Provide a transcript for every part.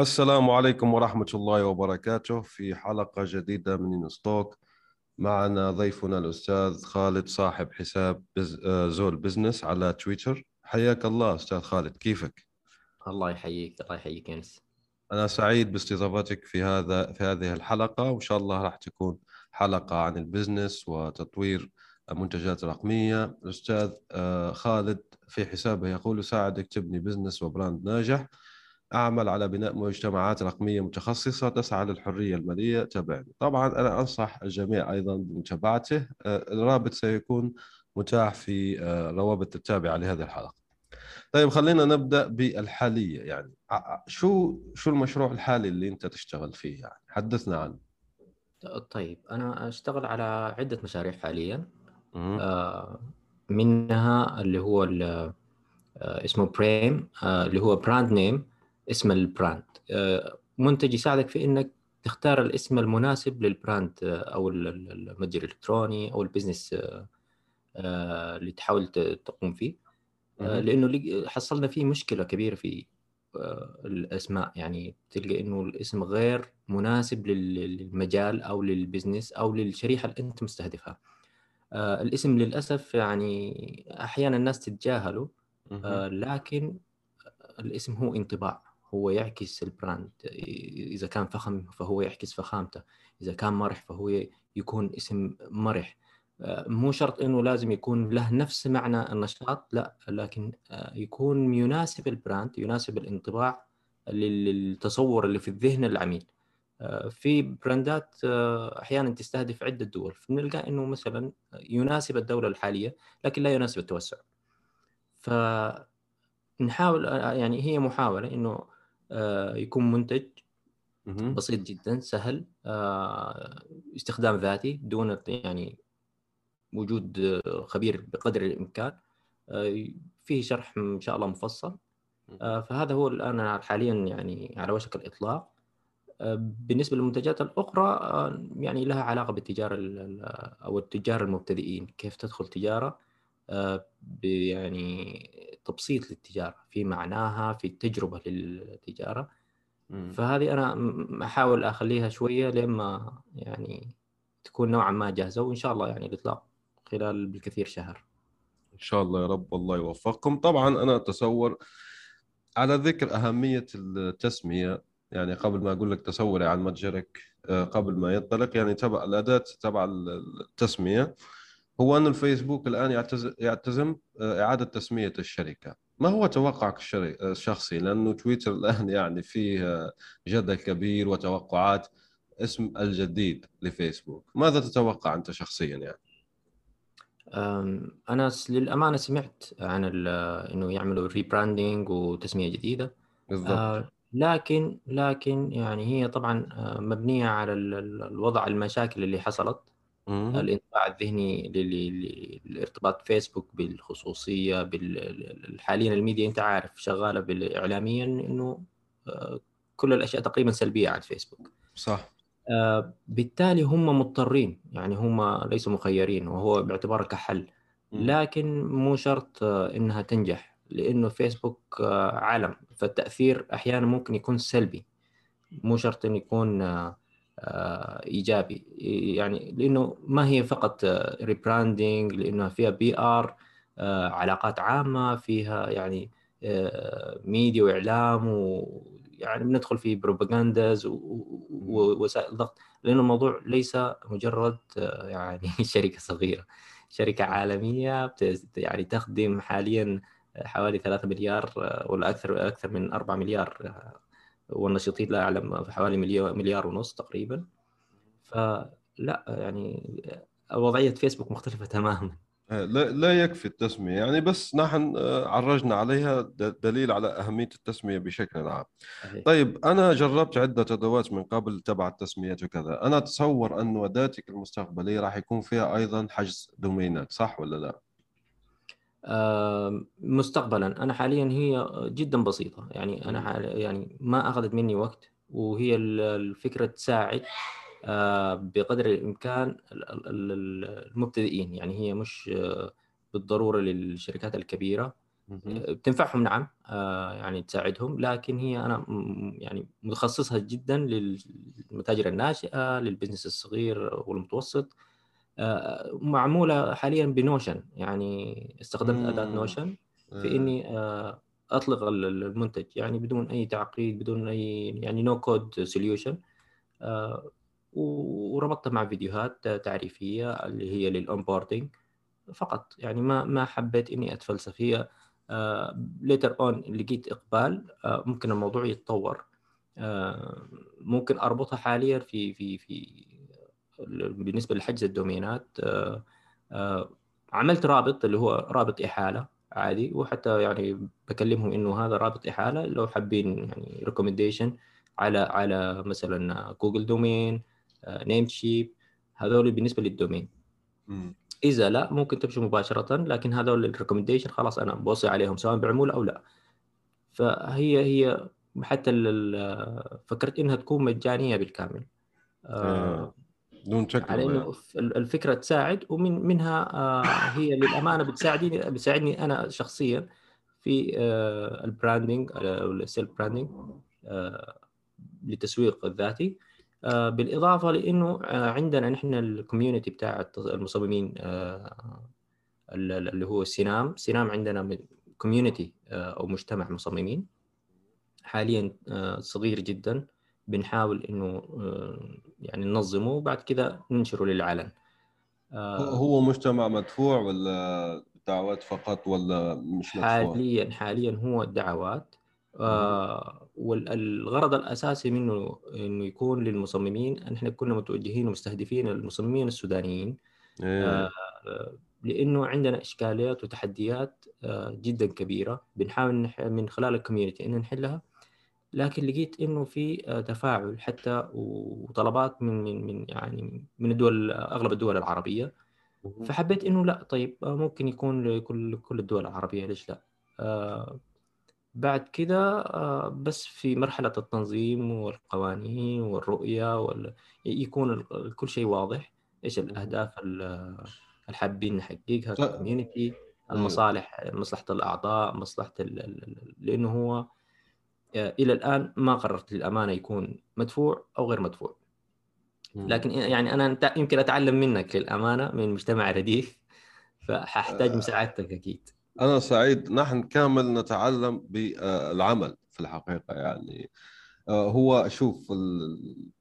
السلام عليكم ورحمة الله وبركاته في حلقة جديدة من ستوك معنا ضيفنا الأستاذ خالد صاحب حساب بز... آه، زول بزنس على تويتر. حياك الله أستاذ خالد كيفك؟ الله يحييك الله يحييك ينس أنا سعيد باستضافتك في هذا في هذه الحلقة وإن شاء الله راح تكون حلقة عن ال business وتطوير منتجات رقمية الأستاذ آه، خالد في حسابه يقول ساعدك تبني business و brand ناجح أعمل على بناء مجتمعات رقمية متخصصة تسعى للحرية المالية تابعني طبعا أنا أنصح الجميع أيضا بمتابعته. آه، الرابط سيكون متاح في آه، روابط التابعة لهذه الحلقة. طيب خلينا نبدأ بالحالية. يعني شو شو المشروع الحالي اللي أنت تشتغل فيه؟ يعني حدثنا عنه. طيب أنا أشتغل على عدة مشاريع حاليا. آه، منها اللي هو اسمه بريم اللي هو brand name اسم ال brand. آه، منتج يساعدك في إنك تختار الاسم المناسب لل brand آه، أو المتجر الإلكتروني أو ال business آه، اللي تحاول تقوم فيه. لأنه حصلنا فيه مشكلة كبيرة في الأسماء. يعني تلقى إنه الاسم غير مناسب للمجال أو لل business أو للشريحة اللي أنت مستهدفها. الاسم للأسف يعني أحيانا الناس تتجاهله لكن الاسم هو انطباع. هو يعكس ال brand إذا كان فخم فهو يعكس فخامته إذا كان مرح فهو يكون اسم مرح. آه، مو شرط إنه لازم يكون له نفس معنى النشاط لا لكن آه، يكون يناسب ال brand يناسب الانطباع للتصور اللي في الذهن العميل. آه، في براندات أحيانا تستهدف عدة دول. فنلقى إنه مثلا يناسب الدولة الحالية لكن لا يناسب التوسع. فنحاول يعني هي محاولة إنه يكون منتج بسيط جدا سهل آه، استخدام ذاتي دون يعني وجود خبير بقدر الإمكان آه، فيه شرح إن شاء الله مفصل. فهذا هو الآن حاليا يعني على وشك الإطلاق. بالنسبة للمنتجات الأخرى يعني لها علاقة بالتجارة أو التجار المبتدئين. كيف تدخل تجارة؟ يعني تبسيط للتجارة في معناها في التجربه للتجارة. فهذه أنا أحاول أخليها شوية لما يعني تكون نوعا ما جاهزة وإن شاء الله يعني الاطلاق خلال بالكثير شهر. إن شاء الله يا رب الله يوفقكم. طبعا أنا أتصور على ذكر أهمية التسمية يعني قبل ما أقول لك تصوري عن متجرك آه، قبل ما ينطلق يعني تبع الأداة تبع التسمية. هو أن الفيسبوك الآن يعتزم آه، إعادة تسمية الشركة. ما هو توقعك الشخصي؟ لأنه تويتر الآن يعني فيه جدل كبير وتوقعات اسم الجديد لفيسبوك. ماذا تتوقع أنت شخصيا يعني؟ أنا للأمانة سمعت عن إنه يعملوا rebranding وتسمية جديدة. بالضبط. آه، لكن لكن يعني هي طبعا آه، مبنية على الوضع المشاكل اللي حصلت. الانطباع الذهني للارتباط فيسبوك بالخصوصية حاليا الميديا أنت عارف شغالة اعلاميا إنه آه، كل الأشياء تقريبا سلبية عن فيسبوك صح. آه، بالتالي هم مضطرين يعني هم ليسوا مخيرين وهو باعتباره كحل. لكن مو شرط آه، إنها تنجح لأنه فيسبوك عالم. فالتأثير أحيانا ممكن يكون سلبي. مو شرط إنه يكون آه، إيجابي. يعني لأنه ما هي فقط rebranding لأنها فيها PR آه، علاقات عامة فيها يعني ميديا آه، وإعلام ويعني بندخل في propagandas ووسائل ضغط. لأنه الموضوع ليس مجرد يعني شركة صغيرة. شركة عالمية يعني تخدم حاليا حوالي 3 مليار ولا أكثر أكثر من 4 مليار والنشيطين لا أعلم حوالي مليار مليار ونص تقريبا. فلا يعني وضعية فيسبوك مختلفة تماما. آه، لا لا يكفي التسمية. يعني بس نحن آه، عرجنا عليها دليل على أهمية التسمية بشكل عام. طيب أنا جربت عدة أدوات من قبل تبع التسميات وكذا. أنا أتصور أن أداتك المستقبلية راح يكون فيها أيضا حجز دومينات صح ولا لا؟ مستقبلا. أنا حاليا هي جدا بسيطة. يعني أنا يعني ما أخذت مني وقت وهي الفكرة تساعد آه، بقدر الإمكان المبتدئين. يعني هي مش آه، بالضرورة للشركات الكبيرة. بتنفعهم نعم آه، يعني تساعدهم. لكن هي أنا يعني متخصصها جدا للمتاجر الناشئة لل business الصغير والمتوسط. معمولة حاليا ب Notion. يعني استخدمت أداة Notion في إني أطلق المنتج. يعني بدون أي تعقيد بدون أي يعني no code solution وربطتها مع فيديوهات تعريفية اللي هي لل onboarding فقط. يعني ما ما حبيت إني أتفلسف. هي later on لقيت إقبال. آه، ممكن الموضوع يتطور. آه، ممكن أربطها حاليا في في في بالنسبة لحجز الدومينات آه، عملت رابط اللي هو رابط إحالة عادي وحتى يعني بكلمهم إنه هذا رابط إحالة لو حابين يعني recommendation على على مثلا Google Domain Namecheap هذول بالنسبة للدومين. إذا لا ممكن تمشي مباشرة لكن هذول ال recommendation خلاص أنا بوصي عليهم سواء بعمولة أو لا. فهي هي حتى فكرت إنها تكون مجانية بالكامل. آه. دون شك على إنه الفكرة تساعد ومن منها آه هي للأمانة بتساعدني بتساعدني أنا شخصيا في ال branding أو ال self branding للتسويق الذاتي بالإضافة لإنه آه، عندنا نحن ال community بتاع المصممين آه، اللي هو سينام. سينام عندنا community أو مجتمع مصممين. حاليا صغير جدا. بنحاول إنه يعني ننظمه وبعد كذا ننشره للعلن. هو مجتمع مدفوع ولا دعوات فقط ولا مش مدفوع؟ حاليا حاليا هو الدعوات. آه والغرض الأساسي منه إنه يكون للمصممين إحنا كنا متوجهين ومستهدفين المصممين السودانيين. إيه. آه لأنه عندنا إشكاليات وتحديات آه جدا كبيرة. بنحاول من خلال الكوميونتي ان نحلها. لكن لقيت إنه في آه، تفاعل حتى وطلبات من من من يعني من الدول أغلب الدول العربية. فحبيت إنه لا طيب آه، ممكن يكون لكل كل الدول العربية ليش لا؟ آه بعد كده بس في مرحلة التنظيم والقوانين والرؤية وال... يكون كل شيء واضح. إيش الأهداف اللي حابين نحققها كوميونتي المصالح مصلحة الأعضاء مصلحة ال... لأنه هو إلى الآن ما قررت للأمانة يكون مدفوع أو غير مدفوع. لكن يعني أنا يمكن أتعلم منك للأمانة من مجتمع رديف فححتاج آه. مساعدتك أكيد. أنا سعيد. نحن كامل نتعلم بالعمل في الحقيقة يعني. آه، هو شوف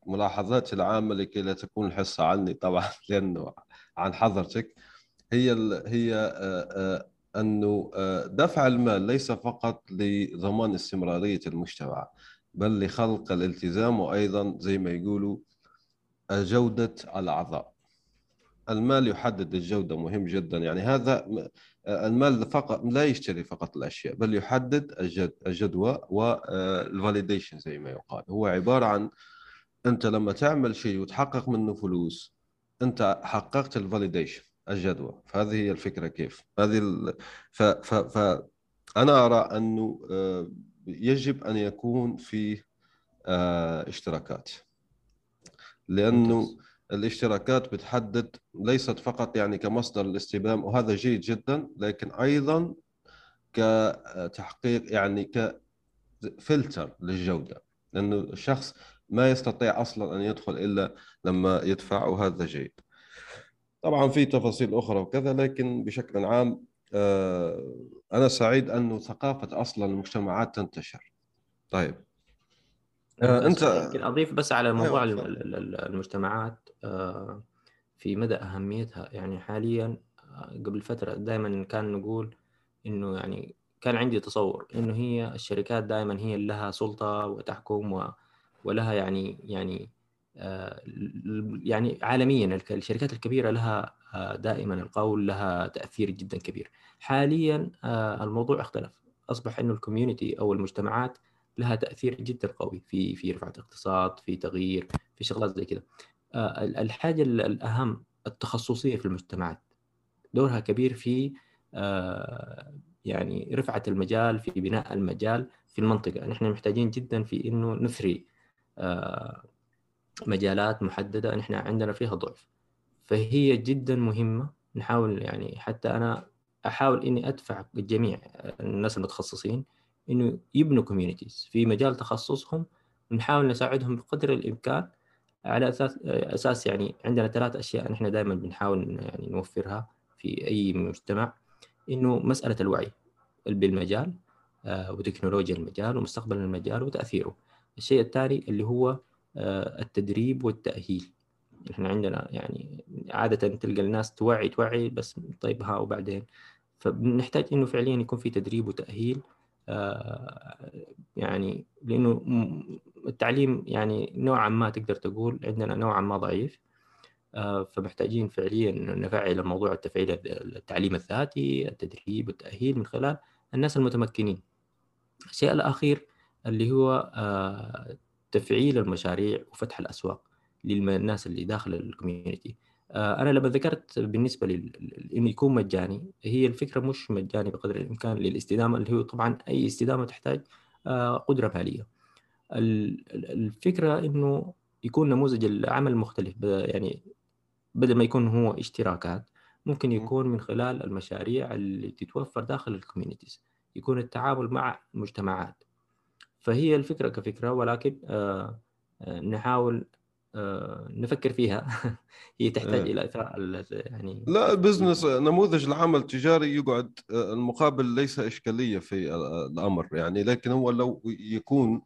الملاحظات العامة لكي لا تكون الحصة عني طبعا لأنه عن حضرتك هي هي آه، آه، أنه دفع المال ليس فقط لضمان استمرارية المجتمع بل لخلق الالتزام وأيضا زي ما يقولوا جودة الأعضاء. المال يحدد الجودة مهم جدا. يعني هذا المال فقط لا يشتري فقط الأشياء بل يحدد الجد الجدوى وال validation آه، زي ما يقال. هو عبارة عن أنت لما تعمل شيء وتحقق منه فلوس أنت حققت ال validation الجدوى. فهذه هي الفكرة كيف. هذه ال... ف... ف... ف... أنا أرى أنه آه، يجب أن يكون في آه، اشتراكات. لأنه الاشتراكات بتحدد ليست فقط يعني كمصدر الاستلام وهذا جيد جدا لكن أيضا كتحقيق يعني كفلتر للجودة. لأنه الشخص ما يستطيع أصلا أن يدخل إلا لما يدفع وهذا جيد. طبعا في تفاصيل أخرى وكذا لكن بشكل عام آه، أنا سعيد أنه ثقافة أصلا المجتمعات تنتشر. طيب آه أنت يمكن أضيف بس على موضوع أيوة. المجتمعات آه في مدى أهميتها يعني حاليا قبل فترة دائما كان نقول إنه يعني كان عندي تصور إنه هي الشركات دائما هي اللي لها سلطة وتحكم و ولها يعني يعني يعني عالميا الشركات الكبيرة لها دائما القول لها تأثير جدا كبير. حاليا الموضوع اختلف. أصبح إنه الكوميونتي أو المجتمعات لها تأثير جدا قوي في في رفعه الاقتصاد في تغيير في شغلات زي كذا الحاجة الأهم التخصصية في المجتمعات. دورها كبير في يعني رفعة المجال في بناء المجال في المنطقة. نحن محتاجين جدا في إنه نثري مجالات محددة نحن عندنا فيها ضعف. فهي جدا مهمة. نحاول يعني حتى أنا أحاول إني أدفع الجميع الناس المتخصصين إنه يبنوا كوميونيتيز في مجال تخصصهم. ونحاول نساعدهم بقدر الإمكان على أساس أساس يعني عندنا ثلاث أشياء نحن دائما بنحاول يعني نوفرها في أي مجتمع. إنه مسألة الوعي بالمجال آه، وتكنولوجيا المجال ومستقبل المجال وتأثيره. الشيء الثاني اللي هو التدريب والتأهيل. إحنا عندنا يعني عادة تلقى الناس توعي توعي بس طيب ها وبعدين. فبنحتاج إنه فعليا يكون في تدريب وتأهيل آه، يعني لإنه التعليم يعني نوعا ما تقدر تقول عندنا نوعا ما ضعيف آه، فمحتاجين فعليا نفعل موضوع التفعيل التعليم الذاتي التدريب والتأهيل من خلال الناس المتمكنين. الشيء الأخير اللي هو آه، تفعيل المشاريع وفتح الأسواق للناس اللي داخل ال community. آه، أنا لما ذكرت بالنسبة إنه يكون مجاني هي الفكرة مش مجاني بقدر الإمكان للاستدامة اللي هو طبعا أي استدامة تحتاج قدرة مالية. الفكرة إنه يكون نموذج العمل مختلف يعني بدل ما يكون هو اشتراكات ممكن يكون من خلال المشاريع اللي تتوفر داخل ال communities يكون التعامل مع مجتمعات فهي الفكرة كفكرة ولكن آه، آه، نحاول آه، نفكر فيها. هي تحتاج إيه. إلى إثراء يعني لا البزنس نموذج العمل التجاري يقعد المقابل ليس إشكالية في الأمر يعني لكن هو لو يكون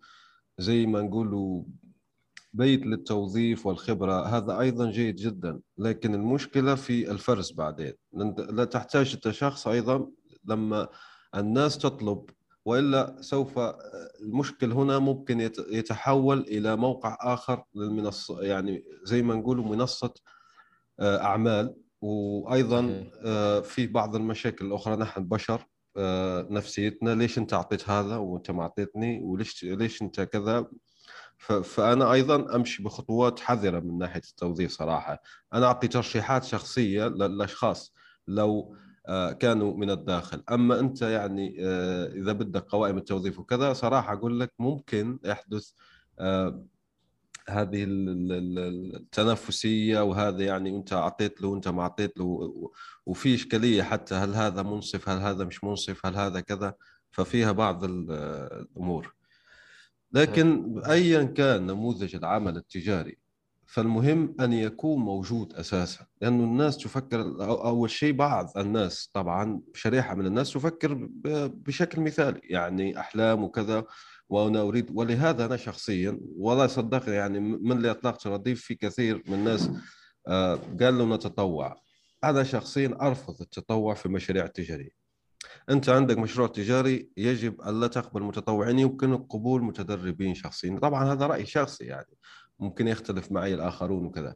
زي ما نقولوا بيت للتوظيف والخبرة هذا أيضا جيد جدا. لكن المشكلة في الفرز بعدين. لا تحتاج أنت شخص أيضا لما الناس تطلب وإلا سوف المشكل هنا ممكن يتحول إلى موقع آخر للمنصه يعني زي ما نقول منصة آه، أعمال. وأيضا آه، في بعض المشاكل الأخرى. نحن بشر آه، نفسيتنا ليش أنت أعطيت هذا وأنت ما أعطيتني وليش ليش أنت كذا؟ فأنا أيضا أمشي بخطوات حذرة من ناحية التوظيف صراحة. أنا أعطي ترشيحات شخصية للأشخاص. لو كانوا من الداخل. أما أنت يعني آه، إذا بدك قوائم التوظيف وكذا صراحة أقول لك ممكن يحدث آه، هذه التنافسيه وهذا يعني أنت أعطيت له وانت ما أعطيت له وفي إشكالية حتى هل هذا منصف هل هذا مش منصف هل هذا كذا؟ ففيها بعض الأمور. لكن ايا كان نموذج العمل التجاري فالمهم أن يكون موجود أساسا لأنه الناس تفكر أول شيء بعض الناس طبعا شريحة من الناس تفكر بشكل مثالي يعني أحلام وكذا وأنا أريد ولهذا أنا شخصيا والله صدقني يعني من اللي اطلقت رديف في كثير من الناس آه، قال له نتطوع. أنا شخصيا أرفض التطوع في المشاريع التجارية. أنت عندك مشروع تجاري يجب الا تقبل متطوعين يمكن قبول متدربين شخصيين. طبعا هذا رأي شخصي يعني. ممكن يختلف معي الآخرون وكذا.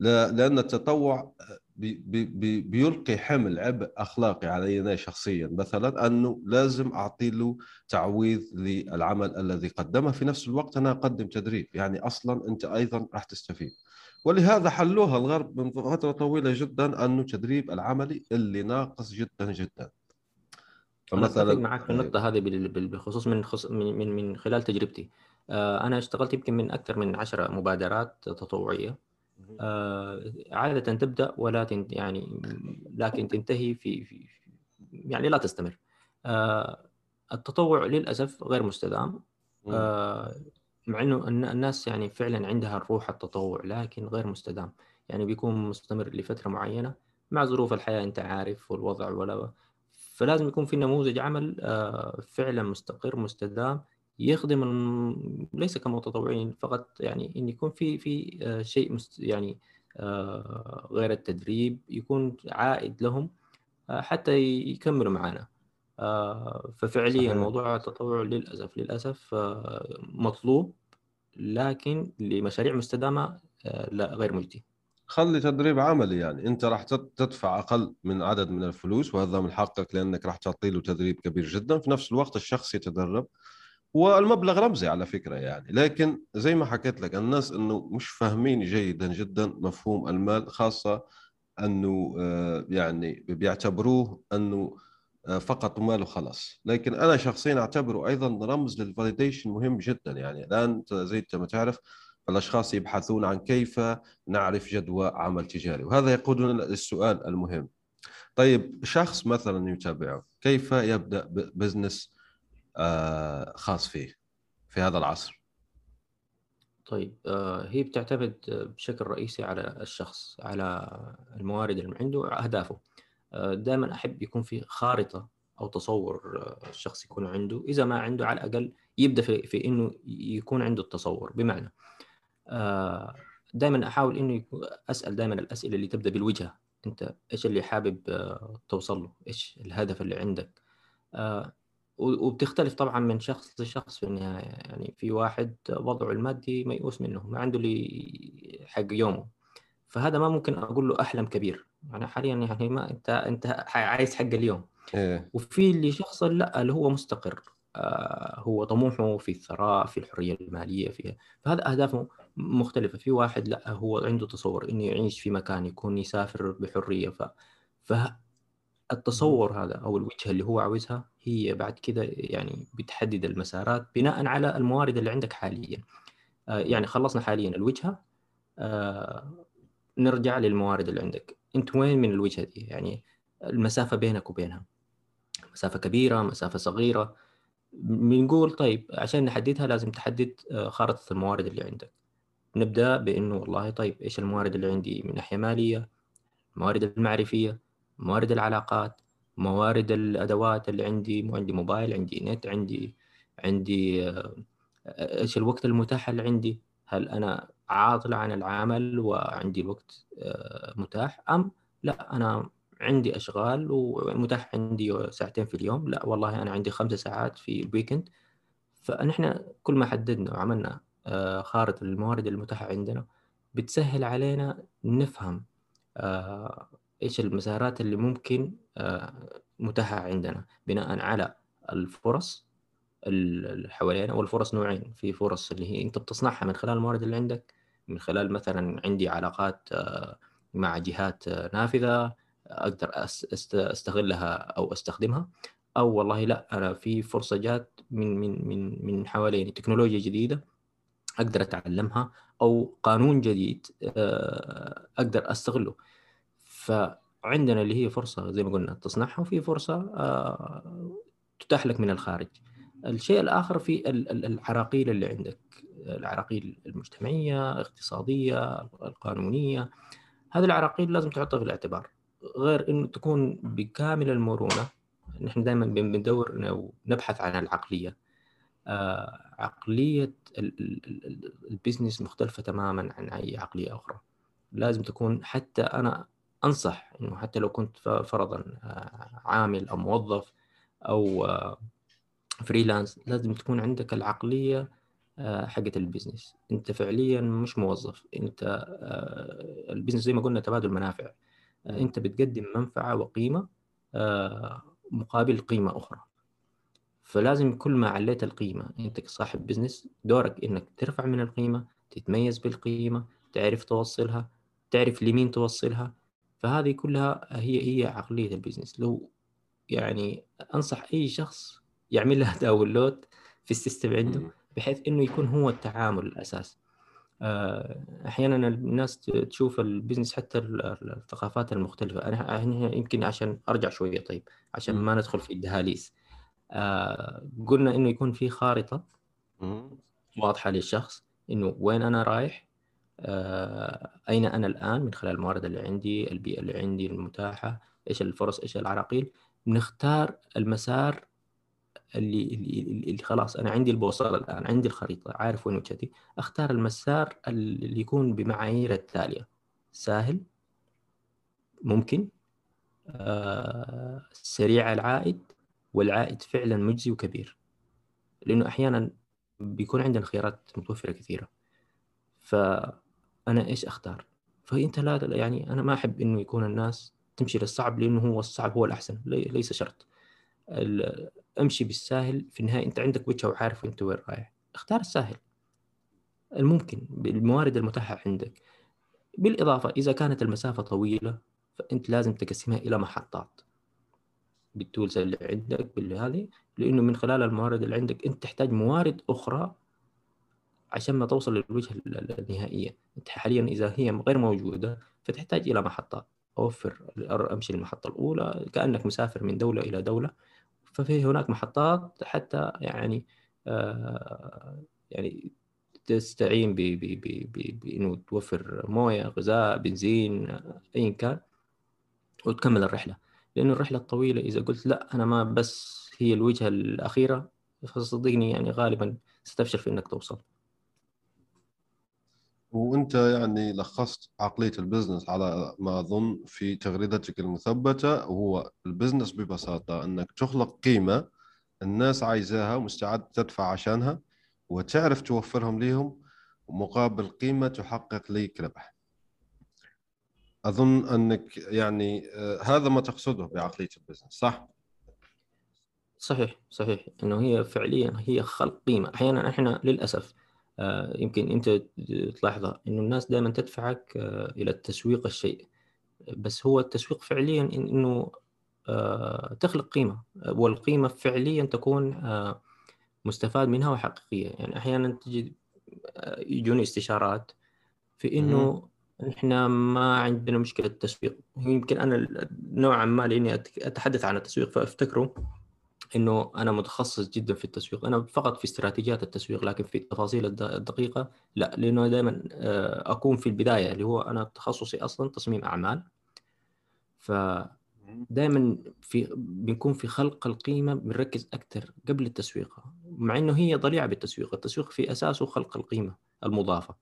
لأن التطوع بي بي بيلقي حمل عبء أخلاقي علينا شخصيا. مثلا أنه لازم أعطي له تعويض للعمل الذي قدمه. في نفس الوقت أنا أقدم تدريب. يعني أصلا أنت أيضا راح تستفيد. ولهذا حلوها الغرب من فترة طويلة جدا أنه تدريب العملي اللي ناقص جدا جدا. فمثلا أنا معك في النقطة هذه بالخصوص من من من خلال تجربتي. آه، أنا اشتغلت يمكن من أكثر من عشرة مبادرات تطوعية. آه، عادة تبدأ ولا تنت يعني لكن تنتهي في, في يعني لا تستمر. آه، التطوع للأسف غير مستدام. مع إنه الناس يعني فعلا عندها الروح التطوع لكن غير مستدام. يعني بيكون مستمر لفترة معينة. مع ظروف الحياة أنت عارف والوضع ولا فلازم يكون في نموذج عمل فعلا مستقر مستدام. يخدم ليس كمتطوعين فقط يعني إن يكون في في آه، شيء يعني آه، غير التدريب يكون عائد لهم حتى يكملوا معنا ففعليا. موضوع التطوع للأسف للأسف مطلوب لكن لمشاريع مستدامة لا غير مجدي. خلي تدريب عملي يعني. أنت راح تدفع أقل من عدد من الفلوس وهذا من حقك لأنك راح تعطي له تدريب كبير جدا. في نفس الوقت الشخص يتدرب والمبلغ رمزي على فكرة يعني. لكن زي ما حكيت لك الناس إنه مش فاهمين جيدا جدا مفهوم المال خاصة إنه آه، يعني بيعتبروه إنه آه، فقط مال وخلاص. لكن أنا شخصيا أعتبره أيضا رمز للفاليديشن مهم جدا يعني. الآن زي ما تعرف الأشخاص يبحثون عن كيف نعرف جدوى عمل تجاري وهذا يقودنا للسؤال المهم. طيب شخص مثلا يتابعه كيف يبدأ بزنس خاص فيه في هذا العصر. طيب آه، هي بتعتمد بشكل رئيسي على الشخص على الموارد اللي عنده أهدافه. آه، دائما أحب يكون في خارطة أو تصور الشخص يكون عنده. إذا ما عنده على الأقل يبدأ في, في إنه يكون عنده التصور. بمعنى دائما أحاول إنه أسأل دائما الأسئلة اللي تبدأ بالوجهه أنت إيش اللي حابب توصل له؟ إيش الهدف اللي عندك؟ وبتختلف طبعا من شخص لشخص في النهايه يعني في واحد وضعه المادي ميؤوس منه ما عنده لي حق يومه. فهذا ما ممكن أقول له أحلم كبير. يعني حاليا يعني ما أنت أنت عايز حق اليوم. إيه. وفي اللي شخص لا اللي هو مستقر. آه هو طموحه في الثراء في الحرية المالية في فهذا أهدافه مختلفة. في واحد لا هو عنده تصور إنه يعيش في مكان يكون يسافر بحرية ف التصور هذا أو الوجهة اللي هو عاوزها هي بعد كده يعني بتحدد المسارات بناء على الموارد اللي عندك حاليا. آه، يعني خلصنا حاليا الوجهة آه، نرجع للموارد اللي عندك. أنت وين من الوجهة دي؟ يعني المسافة بينك وبينها. مسافة كبيرة مسافة صغيرة. بنقول طيب عشان نحددها لازم تحدد آه، خارطة الموارد اللي عندك. نبدأ بإنه والله طيب إيش الموارد اللي عندي من ناحية مالية الموارد المعرفية موارد العلاقات موارد الأدوات اللي عندي عندي موبايل عندي نت عندي عندي آه، إيش الوقت المتاح اللي عندي؟ هل أنا عاطل عن العمل وعندي الوقت آه، متاح؟ أم لا أنا عندي أشغال ومتاح عندي ساعتين في اليوم. لا والله أنا عندي خمسة ساعات في الويكند فنحن كل ما حددنا وعملنا آه، خارطة الموارد المتاحة عندنا بتسهل علينا نفهم إيش المسارات اللي ممكن آه، متاحة عندنا؟ بناء على الفرص اللي حوالينا والفرص نوعين. في فرص اللي هي أنت بتصنعها من خلال الموارد اللي عندك من خلال مثلا عندي علاقات آه، مع جهات آه، نافذة أقدر أستغلها أو أستخدمها. أو والله لا أنا في فرصة جات من من من من حواليني تكنولوجيا جديدة أقدر أتعلمها أو قانون جديد أقدر أستغله. فعندنا اللي هي فرصة زي ما قلنا تصنعها وفي فرصة آه، تتاح لك من الخارج. الشيء الآخر في العراقيل اللي عندك العراقيل المجتمعية الاقتصادية القانونية هذه العراقيل لازم تحطها في الاعتبار. غير إنه تكون بكامل المرونة نحن دائما بندور نبحث عن العقلية. آه عقلية البزنس مختلفة تماما عن أي عقلية أخرى. لازم تكون حتى أنا أنصح إنه حتى لو كنت فرضا آه، عامل أو موظف أو freelance آه، لازم تكون عندك العقلية آه، حقت ال business أنت فعليا مش موظف. أنت ال business زي ما قلنا تبادل منافع. أنت بتقدم منفعة وقيمة مقابل قيمة أخرى. فلازم كل ما عليت القيمة أنت كصاحب بزنس دورك إنك ترفع من القيمة تتميز بالقيمة تعرف توصلها تعرف لمين توصلها فهذه كلها هي هي عقلية ال business. لو يعني أنصح أي شخص يعمل لها download في ال system عنده بحيث إنه يكون هو التعامل الأساس. آه، أحيانا الناس تشوف ال business حتى الثقافات المختلفة. أنا يمكن عشان أرجع شوية طيب عشان ما ندخل في الدهاليز آه، قلنا إنه يكون في خارطة واضحة للشخص إنه وين أنا رايح أين أنا الآن من خلال الموارد اللي عندي البيئة اللي عندي المتاحة إيش الفرص إيش العراقيل؟ نختار المسار اللي, اللي, اللي خلاص أنا عندي البوصلة الآن عندي الخريطة عارف وين وجهتي. أختار المسار اللي يكون بمعايير التالية. سهل ممكن. آه، سريع العائد والعائد فعلا مجزي وكبير لأنه أحيانا بيكون عندنا خيارات متوفرة كثيرة. ف أنا إيش أختار؟ فانت لا يعني أنا ما أحب إنه يكون الناس تمشي للصعب لأنه هو الصعب هو الأحسن ليس شرط. أمشي بالساهل في النهاية أنت عندك وجهة وعارف أنت وين رايح. اختار الساهل. الممكن بالموارد المتاحة عندك. بالإضافة إذا كانت المسافة طويلة فأنت لازم تقسمها إلى محطات. بالتولز اللي عندك بالهذه لأنه من خلال الموارد اللي عندك أنت تحتاج موارد أخرى عشان ما توصل للوجهه النهائية. انت حاليا إذا هي غير موجودة فتحتاج إلى محطات أوفر أمشي للمحطة الأولى كأنك مسافر من دولة إلى دولة. ففي هناك محطات حتى يعني آه يعني تستعين بإنه توفر موية غذاء بنزين ايا كان وتكمل الرحلة. لأنه الرحلة الطويلة إذا قلت لا أنا ما بس هي الوجهة الأخيرة فصدقني يعني غالبا ستفشل في إنك توصل. وانت يعني لخصت عقلية ال business على ما أظن في تغريدتك المثبتة وهو ال business ببساطة إنك تخلق قيمة الناس عايزاها ومستعد تدفع عشانها وتعرف توفرهم ليهم مقابل قيمة تحقق لك ربح. أظن إنك يعني آه، هذا ما تقصده بعقلية البزنس صح؟ صحيح صحيح إنه هي فعليا هي خلق قيمة أحيانا إحنا للأسف يمكن أنت تلاحظها انه الناس دائما تدفعك آه، إلى التسويق الشيء. بس هو التسويق فعليا إنه آه، تخلق قيمة. والقيمة فعليا تكون مستفاد منها وحقيقية. يعني أحيانا تجي يجوني استشارات في إنه إحنا ما عندنا مشكلة تسويق يمكن أنا نوعا ما لأني أتحدث عن التسويق فافتكروا إنه أنا متخصص جدا في التسويق. أنا فقط في استراتيجيات التسويق لكن في التفاصيل الدقيقة لا لأنه دائما آه، أكون في البداية اللي هو أنا تخصصي أصلا تصميم أعمال. ف دائما في بنكون في خلق القيمة بنركز أكثر قبل التسويق مع إنه هي ضليعة بالتسويق. التسويق في أساسه خلق القيمة المضافة.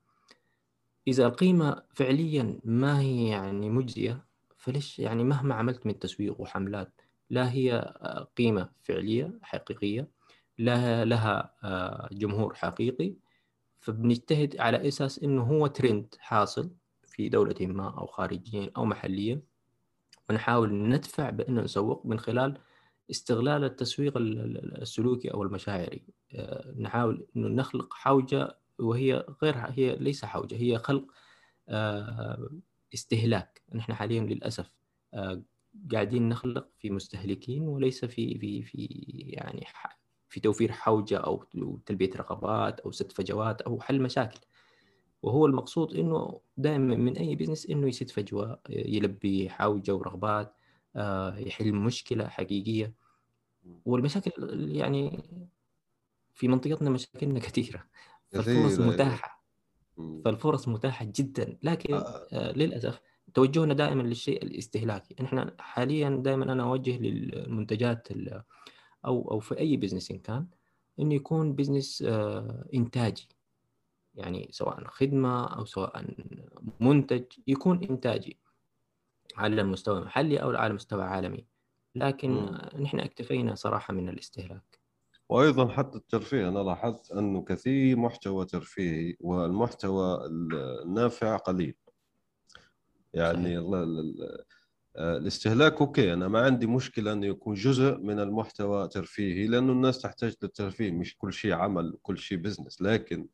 إذا القيمة فعليا ما هي يعني مجزية فليش يعني مهما عملت من تسويق وحملات لا هي آه، قيمة فعلية حقيقية لها لها آه، جمهور حقيقي. فبنجتهد على أساس إنه هو ترند حاصل في دولة ما أو خارجيا أو محليا. ونحاول ندفع بأنه نسوق من خلال استغلال التسويق السلوكي أو المشاعري. آه، نحاول إنه نخلق حوجة وهي غير هي ليس حوجة هي خلق استهلاك. نحن حاليا للأسف قاعدين نخلق في مستهلكين وليس في في في يعني في توفير حوجة أو تلبية رغبات أو سد فجوات أو حل مشاكل. وهو المقصود إنه دائما من أي business إنه يسد فجوة يلبي حوجة ورغبات آه، يحل مشكلة حقيقية. والمشاكل يعني في منطقتنا مشاكلنا كثيرة. فالفرص متاحة. فالفرص متاحة جدا. لكن آه. آه، للأسف توجهنا دائما للشيء الاستهلاكي. إحنا حاليا دائما أنا أوجه للمنتجات أو أو في أي business إن كان إنه يكون business آه، إنتاجي. يعني سواء خدمة أو سواء منتج يكون إنتاجي على المستوى المحلي أو على مستوى عالمي. لكن م. نحن اكتفينا صراحة من الاستهلاك. وأيضا حتى الترفيه أنا لاحظت انه كثير محتوى ترفيهي والمحتوى النافع قليل. يعني آه، الاستهلاك okay أنا ما عندي مشكلة انه يكون جزء من المحتوى ترفيهي لأنه الناس تحتاج للترفيه مش كل شيء عمل كل شيء business لكن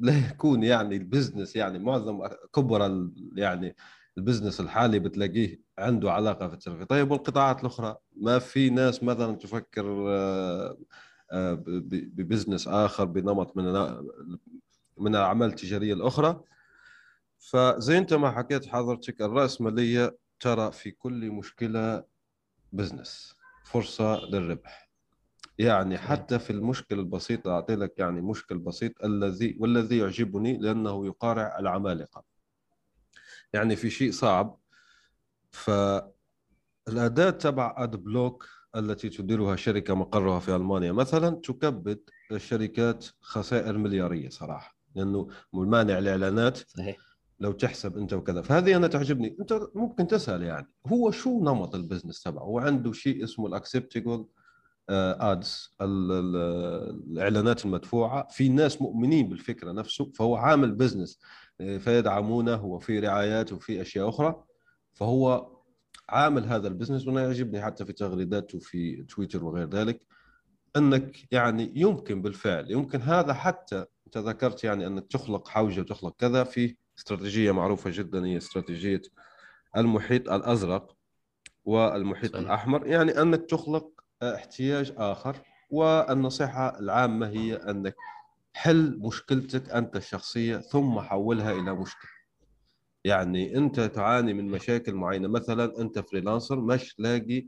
لا يكون يعني ال business يعني معظم كبر يعني ال business الحالي بتلاقيه عنده علاقة في الترفيه. طيب والقطاعات الأخرى؟ ما في ناس مثلا تفكر آه، آه، ب business آخر بنمط من من الأعمال التجارية الأخرى؟ فزي انت ما حكيت حضرتك الرأسمالية ترى في كل مشكلة business فرصة للربح. يعني حتى في المشكل البسيط أعطي لك يعني مشكل بسيط الذي والذي يعجبني لأنه يقارع العمالقة. يعني في شيء صعب فالأداة تبع Adblock التي تديرها شركة مقرها في ألمانيا مثلا تكبد الشركات خسائر مليارية صراحة لأنه مانع الإعلانات. صحيح. لو تحسب انت وكذا. فهذه أنا تعجبني. أنت ممكن تسأل يعني هو شو نمط ال business تبعه؟ هو عنده شيء اسمه ال acceptable ads الإعلانات المدفوعة. في ناس مؤمنين بالفكرة نفسه فهو عامل business فيدعمونه وفي رعايات وفي أشياء أخرى. فهو عامل هذا ال business وأنا يعجبني حتى في تغريداته في تويتر وغير ذلك أنك يعني يمكن بالفعل يمكن هذا حتى أنت ذكرت يعني أنك تخلق حوجة وتخلق كذا في استراتيجية معروفة جدا هي استراتيجية المحيط الأزرق والمحيط صحيح. الأحمر. يعني أنك تخلق احتياج آخر والنصيحة العامة هي أنك حل مشكلتك أنت الشخصية ثم حولها إلى مشكلة. يعني أنت تعاني من مشاكل معينة مثلا أنت فريلانسر مش لاقي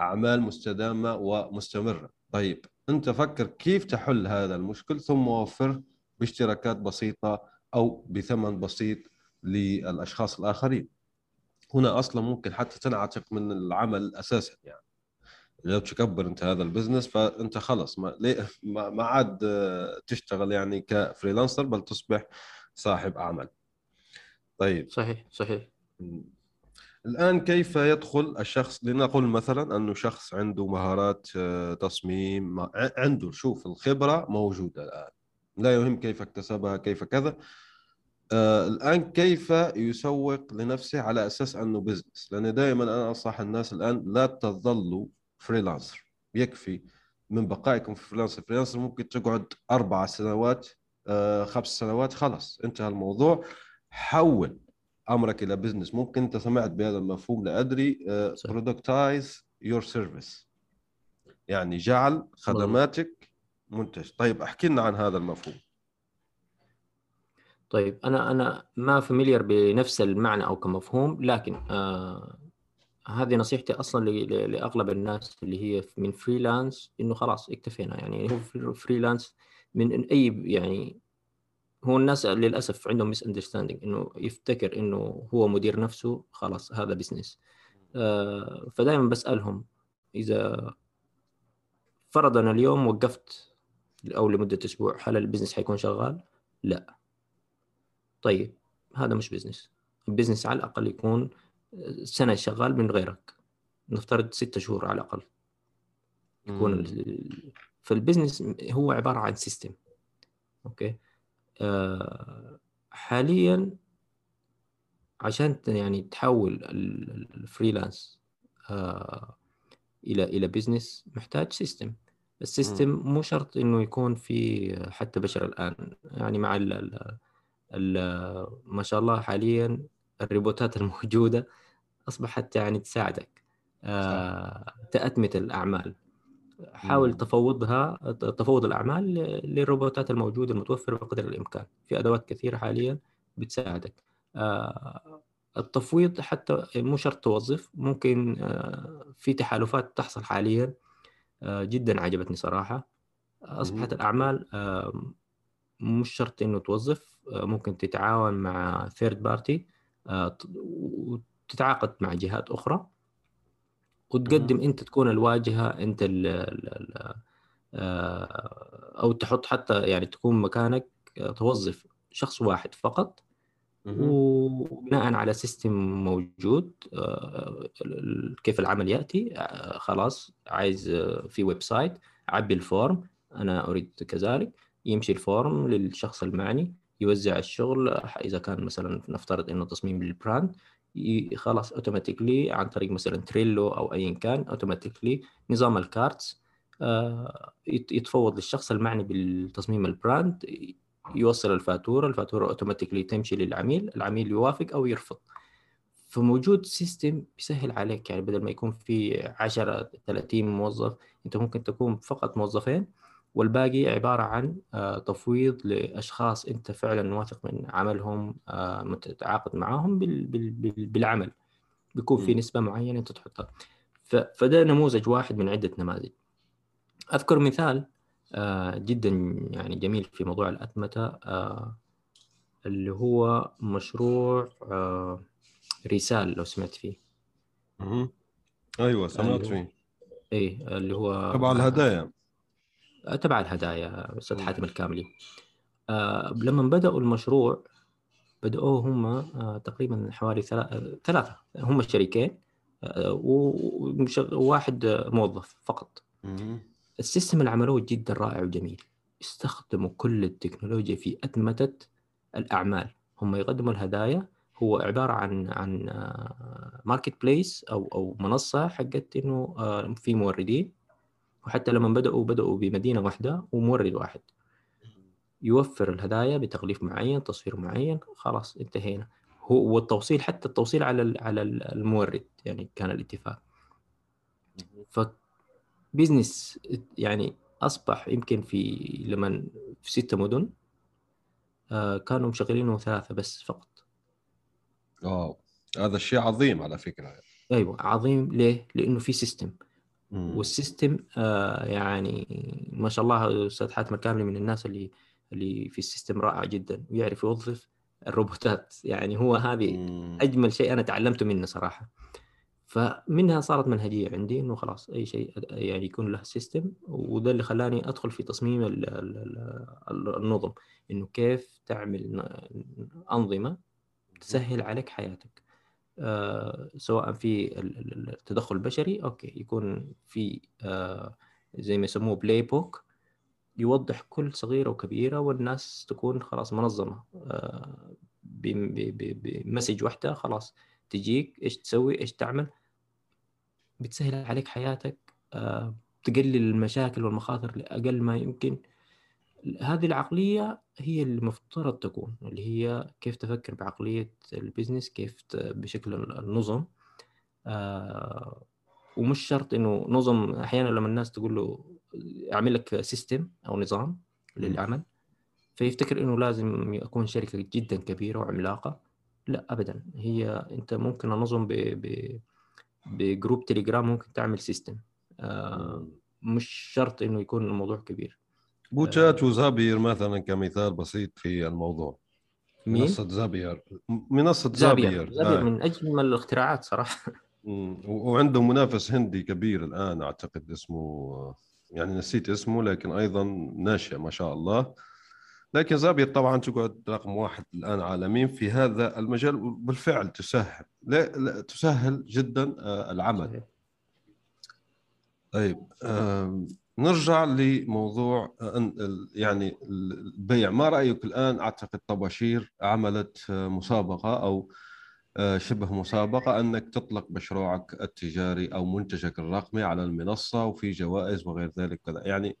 أعمال مستدامة ومستمرة. طيب أنت فكر كيف تحل هذا المشكل ثم وفر باشتراكات بسيطة أو بثمن بسيط للأشخاص الآخرين. هنا أصلا ممكن حتى تنعتق من العمل أساسا يعني. لو تكبر أنت هذا البزنس فأنت خلص ما ما عاد تشتغل يعني ك freelancer بل تصبح صاحب أعمال. طيب. صحيح صحيح. الآن كيف يدخل الشخص؟ لنقول مثلا أنه شخص عنده مهارات آه، تصميم عنده شوف الخبرة موجودة الآن. لا يهم كيف اكتسبها كيف كذا. آه الآن كيف يسوق لنفسه على أساس أنه business لأن دائما أنا أنصح الناس الآن لا تظلوا freelancer يكفي من بقائكم في freelancer freelancer ممكن تقعد أربع سنوات آه خمس سنوات خلاص انتهى الموضوع. حول أمرك إلى business ممكن أنت سمعت بهذا المفهوم لا أدري. productize your service يعني جعل خدماتك منتج. طيب احكي لنا عن هذا المفهوم. طيب أنا أنا ما familiar بنفس المعنى أو كمفهوم لكن آه هذه نصيحتي أصلا لأغلب الناس اللي هي من freelance إنه خلاص اكتفينا. يعني هو freelance من أي يعني هو الناس للأسف عندهم misunderstanding إنه يفتكر إنه هو مدير نفسه خلاص هذا business آه فدائما بسألهم إذا فرضا اليوم وقفت أو لمدة أسبوع هل ال business حيكون شغال؟ لا. طيب هذا مش business ال business على الأقل يكون سنة شغال من غيرك. نفترض ستة شهور على الأقل. يكون فال business هو عبارة عن system okay؟ آه، حاليا عشان يعني تحول ال freelance آه، إلى إلى business محتاج system ال system مو شرط إنه يكون في حتى بشر الآن. يعني مع ال ال ما شاء الله حاليا الروبوتات الموجودة أصبحت يعني تساعدك. آه، تأتمة الأعمال. حاول تفوضها تفوض الأعمال للروبوتات الموجودة المتوفرة بقدر الإمكان. في أدوات كثيرة حاليا بتساعدك. آه، التفويض حتى مو شرط توظف ممكن آه، في تحالفات تحصل حاليا. جدا عجبتني صراحة. أصبحت الأعمال مش شرط إنه توظف ممكن تتعاون مع third party وتتعاقد مع جهات أخرى. وتقدم أنت تكون الواجهة أنت ال ال آه، أو تحط حتى يعني تكون مكانك آه، توظف شخص واحد فقط. وبناء على system موجود آه، كيف العمل يأتي خلاص عايز في website عبي ال form أنا أريد كذلك يمشي ال form للشخص المعني يوزع الشغل إذا كان مثلا نفترض إنه تصميم لل brand خلاص automatically عن طريق مثلا Trello أو ايا كان automatically نظام ال cards آه، يتفوض للشخص المعني بالتصميم ال brand يوصل الفاتورة الفاتورة automatically تمشي للعميل العميل يوافق أو يرفض. فموجود system بيسهل عليك يعني بدل ما يكون في 10 30 موظف أنت ممكن تكون فقط موظفين والباقي عبارة عن آه، تفويض لأشخاص أنت فعلا واثق من عملهم آه، متعاقد معاهم بالعمل. بيكون في نسبة معينة أنت تحطها. فده نموذج واحد من عدة نماذج. أذكر مثال جدا يعني جميل في موضوع الأتمتة اللي هو مشروع رسال لو سمعت فيه. أيوه سمعت فيه. إيه اللي هو تبع الهدايا. تبع الهدايا أستاذ حاتم الكاملي. آه لما بدأوا المشروع بدأوه هم آه تقريبا حوالي ثلاثة. هم شريكين آه وواحد موظف فقط. ال system اللي عملوه جدا رائع وجميل. استخدموا كل التكنولوجيا في أتمتة الأعمال. هم يقدموا الهدايا هو عبارة عن عن marketplace أو أو منصة حقت إنه آه، في موردين. وحتى لما بدأوا بدأوا بمدينة واحدة ومورد واحد. يوفر الهدايا بتغليف معين تصوير معين. خلاص انتهينا. هو والتوصيل حتى التوصيل على على المورد. يعني كان الاتفاق. business يعني أصبح يمكن في لما في ستة مدن آه، كانوا مشغلينه ثلاثة بس فقط. آه هذا الشيء عظيم على فكرة. أيوه عظيم. ليه؟ لأنه في system وال system آه يعني ما شاء الله أستاذ حاتم الكاملي من الناس اللي اللي في ال system رائع جدا ويعرف يوظف الروبوتات. يعني هو هذه أجمل شيء أنا تعلمته منه صراحة. فمنها صارت منهجية عندي إنه خلاص أي شيء يعني يكون له system وده اللي خلاني أدخل في تصميم النظم. إنه كيف تعمل أنظمة تسهل عليك حياتك. آه سواء في التدخل البشري okay يكون في آه زي ما يسموه playbook يوضح كل صغيرة وكبيرة والناس تكون خلاص منظمة. آه ب message واحدة خلاص تجيك إيش تسوي إيش تعمل. بتسهل عليك حياتك آه تقلل المشاكل والمخاطر لأقل ما يمكن. هذه العقلية هي اللي مفترض تكون اللي هي كيف تفكر بعقلية ال business كيف بشكل النظم. آه ومش شرط إنه نظم أحيانا لما الناس تقول له أعمل لك system أو نظام للعمل فيفتكر إنه لازم يكون شركة جدا كبيرة وعملاقة. لا ابدا. هي أنت ممكن انظم ب... ب... ب group Telegram ممكن تعمل system آه مش شرط إنه يكون الموضوع كبير. بوتات و Zapier مثلا كمثال بسيط في الموضوع. مين؟ منصة زابير. منصة زابير. زابير, زابير آه. من أجمل الاختراعات صراحة. وعندهم منافس هندي كبير الآن أعتقد اسمه يعني نسيت اسمه لكن أيضا ناشئ ما شاء الله. لكن زابير طبعا تقعد رقم واحد الآن عالميا في هذا المجال بالفعل تسهل لا, لا تسهل جدا آه، العمل. طيب نرجع لموضوع يعني البيع. ما رأيك الآن؟ أعتقد طباشير عملت مسابقة أو آه، شبه مسابقة أنك تطلق مشروعك التجاري أو منتجك الرقمي على المنصة وفي جوائز وغير ذلك كذا. يعني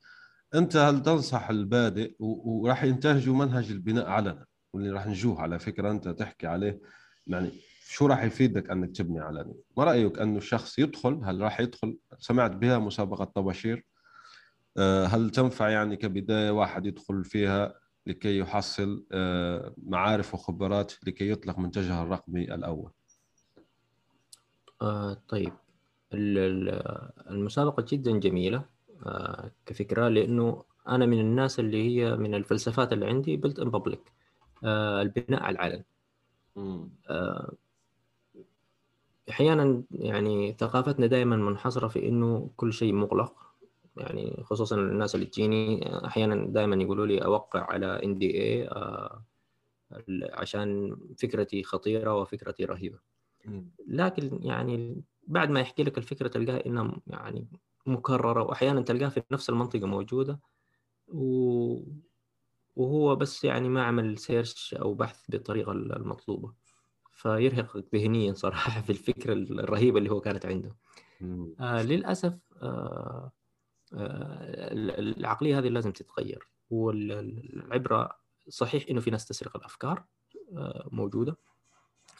أنت هل تنصح البادئ وراح ينتهجوا منهج البناء علنا؟ واللي راح نجوه على فكرة أنت تحكي عليه يعني شو راح يفيدك أنك تبني علني؟ ما رأيك أنه الشخص يدخل؟ هل راح يدخل؟ سمعت بها مسابقة طباشير. آه، هل تنفع يعني كبداية واحد يدخل فيها لكي يحصل آه، معارف وخبرات لكي يطلق منتجه الرقمي الأول؟ آه طيب. المسابقة جدا جميلة. آه كفكرة لأنه أنا من الناس اللي هي من الفلسفات اللي عندي بلت ان بابليك البناء على العلن آه أحيانا يعني ثقافتنا دائما منحصرة في إنه كل شيء مغلق. يعني خصوصا الناس اللي تجيني أحيانا دائما يقولوا لي أوقع على ان دي اي عشان فكرتي خطيرة وفكرتي رهيبة. لكن يعني بعد ما يحكي لك الفكرة تلقاها إنها يعني مكررة واحيانا تلقاها في نفس المنطقة موجودة. و... وهو بس يعني ما عمل سيرش أو بحث بالطريقة المطلوبة. فيرهقك ذهنيا صراحة في الفكرة الرهيبة اللي هو كانت عنده. آه للأسف آه العقلية هذه لازم تتغير. والعبره صحيح إنه في ناس تسرق الأفكار آه، موجودة.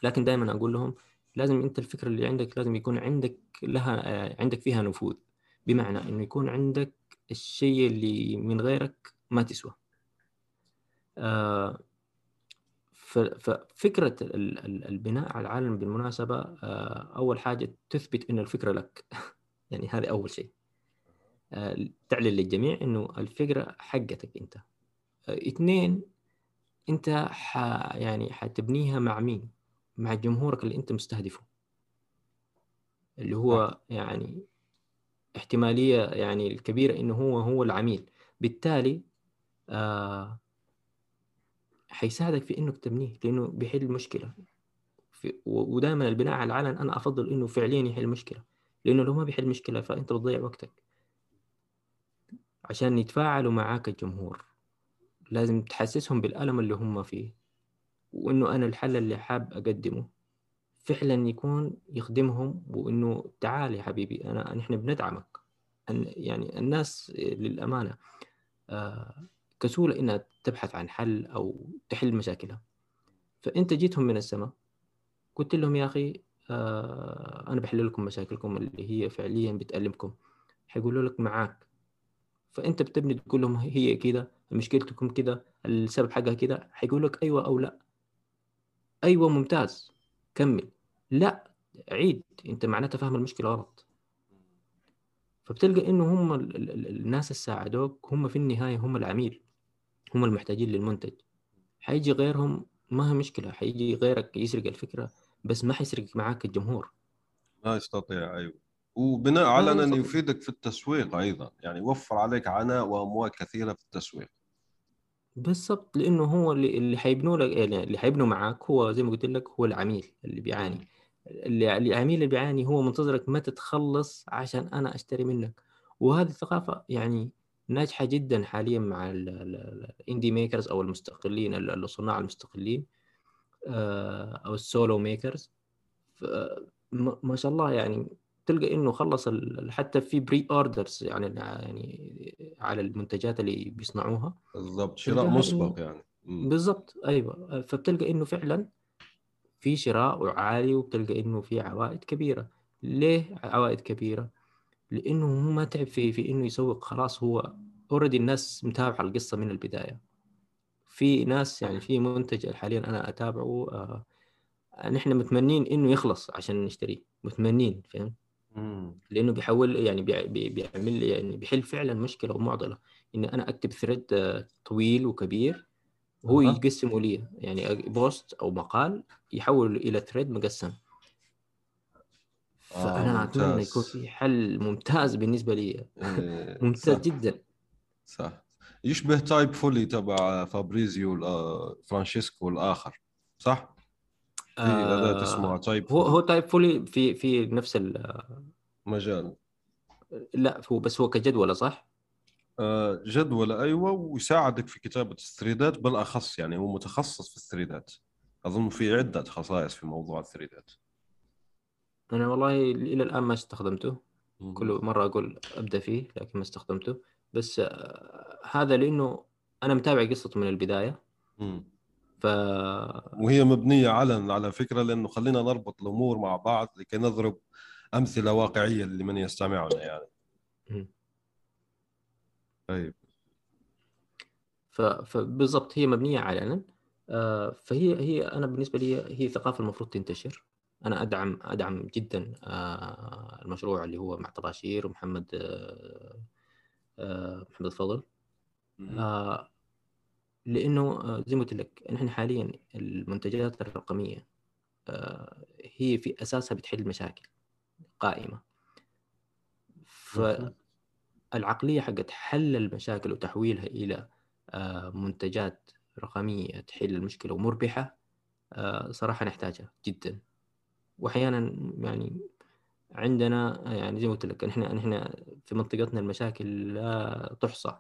لكن دائما أقول لهم لازم أنت الفكرة اللي عندك لازم يكون عندك لها آه، عندك فيها نفوذ. بمعنى إنه يكون عندك الشيء اللي من غيرك ما تسوى. آه، ففكره البناء على العالم بالمناسبة أول حاجة تثبت انه الفكرة لك. يعني هذا أول شيء. آه، تعلن للجميع إنه الفكرة حقتك أنت. آه، اثنين أنت ح يعني حتبنيها مع مين؟ مع جمهورك اللي أنت مستهدفه. اللي هو يعني احتمالية يعني الكبيرة إنه هو هو العميل. بالتالي آه حيساعدك في إنك تبنيه لإنه بيحل مشكلة. ودائما البناء على العلن أنا أفضل إنه فعليا يحل مشكلة لإنه لو ما بيحل مشكلة فأنت بتضيع وقتك. عشان يتفاعلوا معاك الجمهور لازم تحسسهم بالألم اللي هم فيه وإنه أنا الحل اللي حاب أقدمه. فعلا يكون يخدمهم وإنه تعال يا حبيبي أنا نحن بندعمك. يعني الناس للأمانة آه، كسولة إنها تبحث عن حل أو تحل مشاكلها. فأنت جيتهم من السماء قلت لهم يا أخي آه، أنا بحل لكم مشاكلكم اللي هي فعليا بتألمكم. حيقولوا لك معاك. فأنت بتبني تقول لهم هي كده مشكلتكم كده السبب حقها كده. حيقول لك أيوة أو لا. أيوة ممتاز. كمل. لا عيد. أنت معناته فاهم المشكلة غلط. فبتلقى إنه هم الناس اللي ساعدوك هم في النهاية هم العميل هم المحتاجين للمنتج. حيجي غيرهم ما هي مشكلة. حيجي غيرك يسرق الفكرة بس ما حيسرق معاك الجمهور. ما يستطيع أيوه. وبناء على انه يفيدك في التسويق أيضا. يعني يوفر عليك عناء وأموال كثيرة في التسويق. بالضبط لأنه هو اللي اللي حيبنوا لك يعني اللي حيبنوا معاك هو زي ما قلت لك هو العميل اللي بيعاني. اللي العميل اللي بيعاني هو منتظرك متى تخلص عشان أنا أشتري منك. وهذه الثقافة يعني ناجحة جدا حاليا مع ال indie makers أو المستقلين الصناع المستقلين آه، أو ال solo makers ما شاء الله يعني تلقى إنه خلص حتى في pre-orders يعني يعني على المنتجات اللي بيصنعوها. بالضبط شراء مسبق يعني. بالضبط أيوه. فبتلقى إنه فعلا في شراء عالي وبتلقى إنه في عوائد كبيرة. ليه عوائد كبيرة؟ لإنه هو ما تعب في في إنه يسوق. خلاص هو already الناس متابعة القصة من البداية. في ناس يعني في منتج حاليا أنا أتابعه آه نحن متمنين إنه يخلص عشان نشتريه. متمنين فهمت؟ لأنه بيحول يعني بيعمل يعني بيحل فعلا مشكلة ومعضلة. إن أنا أكتب thread آه، طويل وكبير وهو أه. يقسمه لي. يعني post أو مقال يحول إلى thread مقسم. فأنا آه أتمنى يكون في حل ممتاز بالنسبة لي. إيه، ممتاز صح. جدا. صح. يشبه Typefully تبع فابريزيو آه، فرانشيسكو الآخر صح؟ اداه اسمها Type هو هو Typefully في في نفس المجال لا هو بس هو كجدولة صح؟ آه، جدول أيوه ويساعدك في كتابة الثريدات بالاخص يعني هو متخصص في الثريدات. أظن في عدة خصائص في موضوع الثريدات. أنا والله إلى الآن ما استخدمته. كل مرة أقول أبدأ فيه لكن ما استخدمته. بس آه، هذا لأنه أنا متابع قصته من البداية. ف وهي مبنية على على فكرة لأنه خلينا نربط الأمور مع بعض لكي نضرب أمثلة واقعية لمن يستمعنا يعني. طيب. فبالضبط هي مبنية علنا آه، فهي هي أنا بالنسبة لي هي ثقافة المفروض تنتشر. أنا أدعم أدعم جدا آه، المشروع اللي هو مع طباشير ومحمد آه، محمد الفضل لأنه زي ما قلت لك نحن حاليا المنتجات الرقمية هي في أساسها بتحل مشاكل قائمة. ف العقلية حقت حل المشاكل وتحويلها إلى آه، منتجات رقمية تحل المشكلة ومربحة آه، صراحة نحتاجها جدا. وأحيانا يعني عندنا يعني زي ما قلت لك نحن نحن في منطقتنا المشاكل لا تحصى.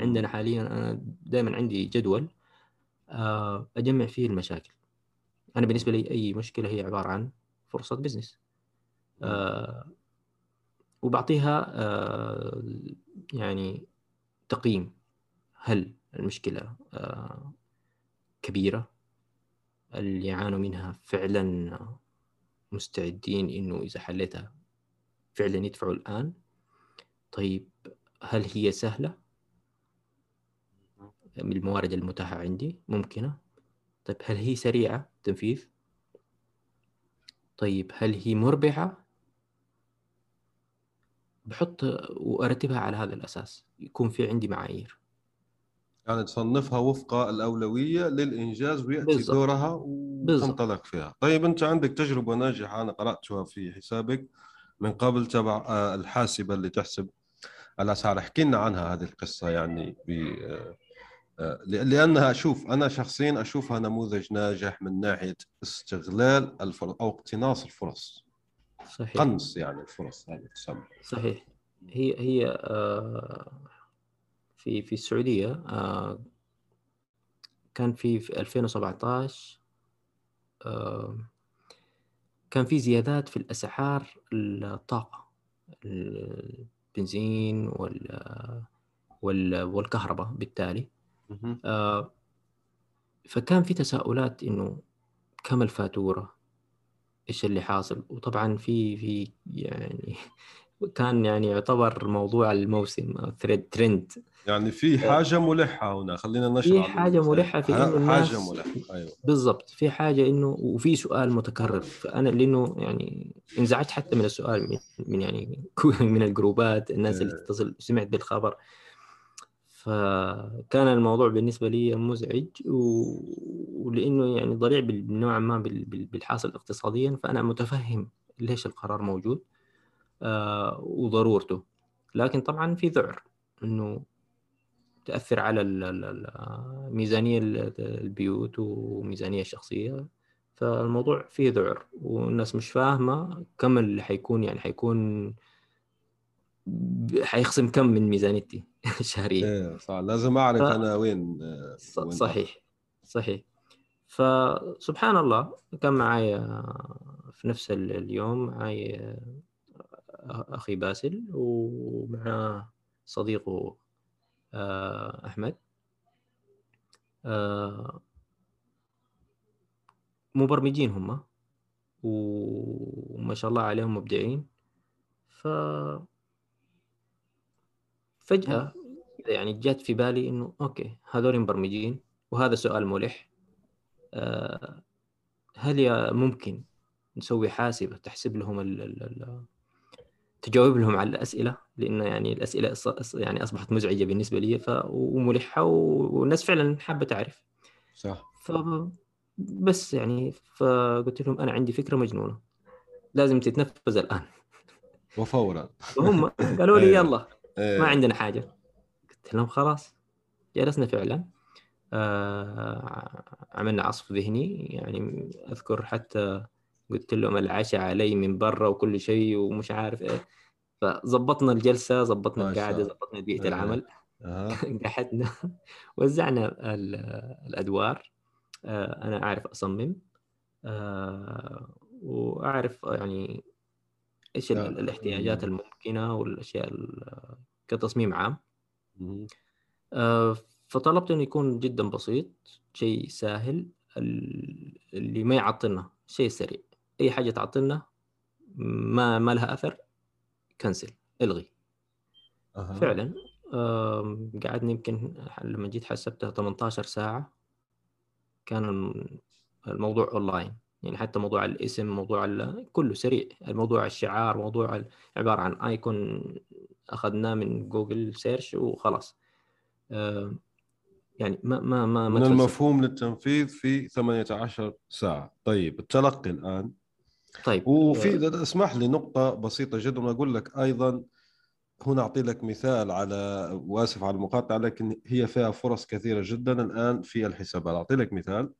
عندنا حاليا أنا دائما عندي جدول آه، أجمع فيه المشاكل. أنا بالنسبة لي أي مشكلة هي عبارة عن فرصة بزنس وبعطيها آه، يعني تقييم. هل المشكلة آه، كبيرة؟ اللي يعانوا منها فعلا مستعدين إنه إذا حليتها فعلا يدفعوا الآن؟ طيب هل هي سهلة؟ من الموارد المتاحة عندي ممكنة. طيب هل هي سريعة؟ تنفيذ. طيب هل هي مربحة؟ بحط وأرتبها على هذا الأساس يكون في عندي معايير. يعني تصنفها وفق الأولوية للإنجاز ويأتي بالزبط. دورها وتنطلق فيها. طيب أنت عندك تجربة ناجحة أنا قرأتها في حسابك من قبل تبع آه، الحاسبة اللي تحسب الأسعار. احكي لنا عنها هذه القصة يعني ب آه، لأنها أشوف أنا شخصيا أشوفها نموذج ناجح من ناحية استغلال الفرص أو اقتناص الفرص. صحيح. قنص يعني الفرص هذه تسمى. صحيح. هي هي آه في في السعودية آه، كان في في 2017 آه، كان في زيادات في الأسعار الطاقة البنزين وال والكهرباء بالتالي. آه، فكان في تساؤلات إنه كم الفاتورة؟ إيش اللي حاصل؟ وطبعا في في يعني كان يعني يعتبر موضوع الموسم ثريد ترند يعني في حاجة ملحة هنا خلينا نشرح في حاجة ملحة في إنه الناس حاجة ملحة أيوه. بالضبط في حاجة إنه وفي سؤال متكرر فأنا لأنه يعني انزعجت حتى من السؤال من, من يعني من الجروبات الناس اللي إيه. تتصل سمعت بالخبر. فكان الموضوع بالنسبة لي مزعج ولأنه يعني ضريع نوعا ما بالحاصل اقتصاديا فأنا متفهم ليش القرار موجود آه، وضرورته. لكن طبعا في ذعر إنه تأثر على ميزانية البيوت وميزانية الشخصية. فالموضوع فيه ذعر والناس مش فاهمة كم اللي حيكون يعني حيكون حيخصم كم من ميزانيتي. الشهريه إيه صح. لازم أعرف ف... أنا وين, وين صحيح صحيح. فسبحان الله كان معايا في نفس اليوم معي أخي باسل ومعاه صديقه آه، أحمد. آه، مبرمجين هم وما شاء الله عليهم مبدعين. ف فجأة يعني جات في بالي إنه أوكي هذول مبرمجين وهذا سؤال ملح. آه، هل ممكن نسوي حاسبة تحسب لهم ال ال تجاوب لهم على الأسئلة؟ لأنه يعني الأسئلة يعني أصبحت مزعجة بالنسبة لي ف وملحة والناس فعلا حابة تعرف. صح. ف بس يعني فقلت لهم أنا عندي فكرة مجنونة لازم تتنفذ الآن. وفورا. وهم قالوا لي إيه. يلا ما. عندنا حاجة قلت لهم خلاص جلسنا فعلا آه عملنا عصف ذهني يعني أذكر حتى قلت لهم العشاء علي من برا وكل شيء ومش عارف إيه فظبطنا الجلسة ظبطنا القعدة ظبطنا بيئة أه. العمل. قعدنا وزعنا الأدوار آه، أنا أعرف أصمم آه، وأعرف يعني إيش أه. الاحتياجات الممكنة والأشياء كتصميم عام. آه، فطلبت إنه يكون جدا بسيط شيء سهل اللي ما يعطلنا شيء سريع. أي حاجة تعطلنا ما ما لها أثر cancel إلغي. أه. فعلا قعدني يمكن لما جيت حسبتها 18 ساعة كان الموضوع اونلاين يعني حتى موضوع الاسم موضوع كله سريع. الموضوع الشعار موضوع عبارة عن icon أخذناه من Google search وخلاص. يعني ما ما ما, ما من المفهوم للتنفيذ في 18 ساعة. طيب التلقي الآن. طيب وفي آه. اسمح لي نقطة بسيطة جدا وأقول لك أيضا هنا أعطي لك مثال على وآسف على المقاطعة لكن هي فيها فرص كثيرة جدا الآن في الحسابات. أعطي لك مثال.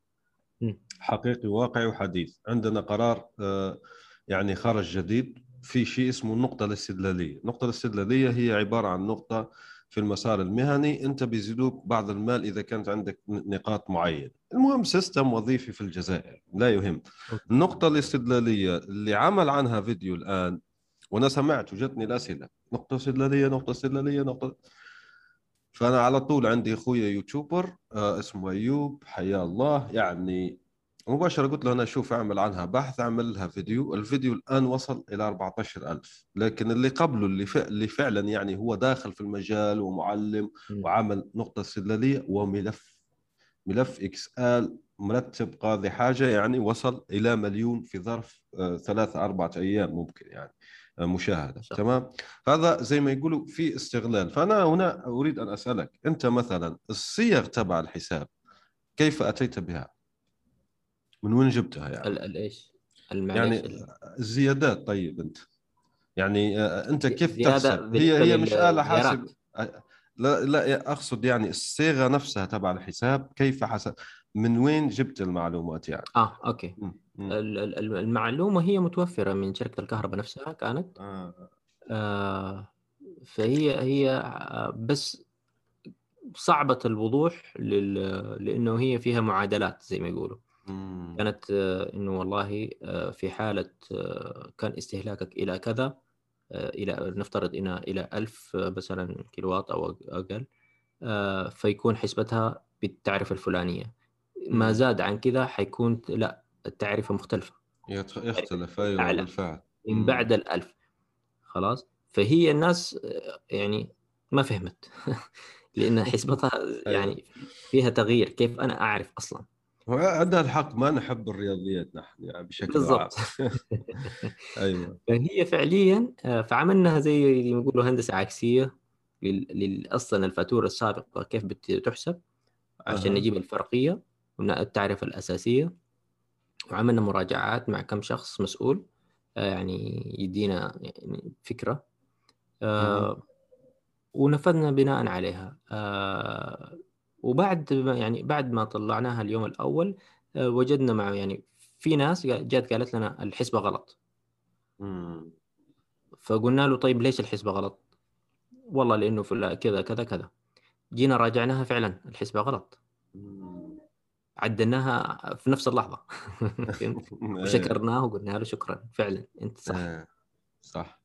حقيقي واقعي وحديث. عندنا قرار آه، يعني خرج جديد في شيء اسمه النقطة الاستدلالية. النقطة الاستدلالية هي عبارة عن نقطة في المسار المهني. أنت بيزيدوك بعض المال إذا كانت عندك نقاط معينة. المهم سيستم وظيفي في الجزائر لا يهم. النقطة الاستدلالية اللي عمل عنها فيديو الآن وأنا سمعت وجتني الأسئلة. نقطة استدلالية نقطة استدلالية نقطة فأنا على طول عندي إخويا يوتيوبر آه اسمه أيوب حيا الله. يعني مباشرة قلت له أنا أشوف أعمل عنها بحث أعمل لها فيديو. الفيديو الآن وصل إلى 14000 لكن اللي قبله اللي, اللي فعلا يعني هو داخل في المجال ومعلم وعمل نقطة استدلالية وملف ملف إكس آل مرتب قاضي حاجة يعني وصل إلى مليون في ظرف آه، ثلاثة أربعة أيام ممكن يعني. مشاهدة صح. تمام هذا زي ما يقولوا في استغلال فأنا هنا أريد أن أسألك أنت مثلا الصيغ تبع الحساب كيف أتيت بها من وين جبتها يعني؟ الايش؟ يعني الزيادات طيب أنت يعني آه، أنت كيف تحسب؟ هي هي مش آلة حاسب لا لا أقصد يعني الصيغة نفسها تبع الحساب كيف حسب من وين جبت المعلومات يعني؟ آه أوكي م. م. المعلومة هي متوفرة من شركة الكهرباء نفسها كانت آه. آه فهي هي بس صعبة الوضوح لل... لأنه هي فيها معادلات زي ما يقولوا مم. كانت آه، إنه والله آه، في حالة آه، كان استهلاكك إلى كذا إلى نفترض إن إلى 1000 مثلا كيلووات أو أقل فيكون حسبتها بالتعرفة الفلانية. ما. زاد عن كذا حيكون لا التعرفة مختلفة. يتخ- يختلف. أيوه أعلى. بالفعل. من. بعد الألف. خلاص؟ فهي الناس يعني ما فهمت. لأن حسبتها يعني فيها تغيير. كيف أنا أعرف أصلا؟ هو عندها الحق ما نحب الرياضيات نحن يعني بشكل بالضبط. عام أيوه. فهي فعليا آه، فعملناها زي ما يقولوا هندسة عكسية لل- أصلا الفاتورة السابقة كيف بتحسب عشان أها. نجيب الفرقية والتعرفه الأساسية. وعملنا مراجعات مع كم شخص مسؤول آه، يعني يدينا يعني فكرة. آه، ونفذنا بناء عليها. آه، وبعد ما يعني بعد ما طلعناها اليوم الأول آه، وجدنا مع يعني في ناس جات قالت لنا الحسبة غلط مم. فقلنا له طيب ليش الحسبة غلط؟ والله لأنه في كذا كذا كذا جينا راجعناها فعلا الحسبة غلط مم. عدلناها في نفس اللحظة؟ وشكرناه وقلنا له شكرا فعلا أنت صح إيه. صح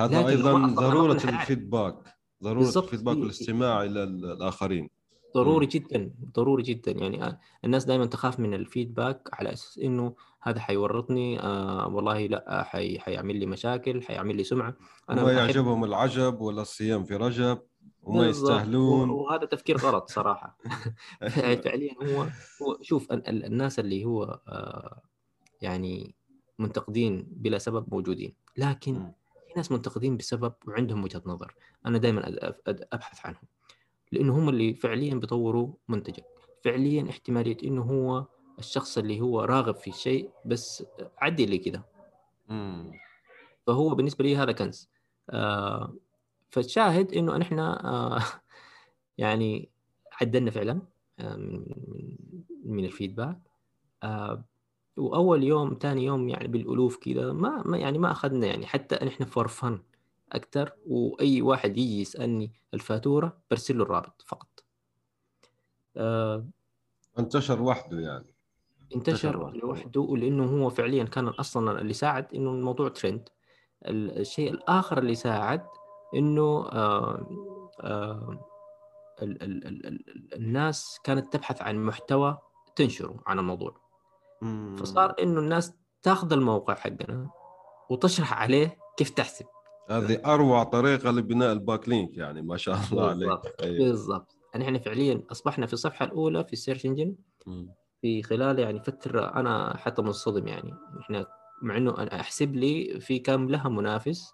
هذا أيضا ضرورة. الفيدباك ضرورة. الفيدباك في- والاستماع إلى ال- الآخرين ضروري. جدا ضروري جدا. يعني آه، الناس دائما تخاف من الفيدباك على أساس إنه هذا حيورطني آه والله لأ حي حيعمل لي مشاكل حيعمل لي سمعة. ما أحب- يعجبهم العجب ولا الصيام في رجب وما. يستاهلون. وهذا تفكير غلط صراحة. فعليا هو هو شوف ال- ال- الناس اللي هو آه، يعني منتقدين بلا سبب موجودين. لكن. في ناس منتقدين بسبب وعندهم وجهة نظر. أنا دائما أبحث عنهم. لأنه هم اللي فعليا بيطوروا منتجك. فعليا احتمالية إنه هو الشخص اللي هو راغب في شيء بس عدي لي كده. فهو بالنسبة لي هذا كنز. آه فالشاهد إنه نحن آه يعني عدلنا فعلا آه من من الفيدباك. آه وأول يوم ثاني يوم يعني بالألوف كذا ما, ما يعني ما أخذنا يعني حتى نحن فور فن أكثر وأي واحد يجي يسألني الفاتورة برسل له الرابط فقط. آه. انتشر وحده يعني. انتشر لوحده. لوحده ولأنه هو فعليا كان أصلا اللي ساعد إنه الموضوع ترند الشيء الآخر اللي ساعد إنه آه آه ال ال ال ال الناس كانت تبحث عن محتوى تنشره عن الموضوع. مم. فصار إنه الناس تاخذ الموقع حقنا وتشرح عليه كيف تحسب. هذه أروع طريقة لبناء ال backlink يعني ما شاء الله عليك. بالضبط أيوة. بالضبط. يعني إحنا فعليا أصبحنا في الصفحة الأولى في ال search engine. في خلال يعني فترة أنا حتى منصدم يعني. إحنا مع إنه أنا أحسب لي في كم لها منافس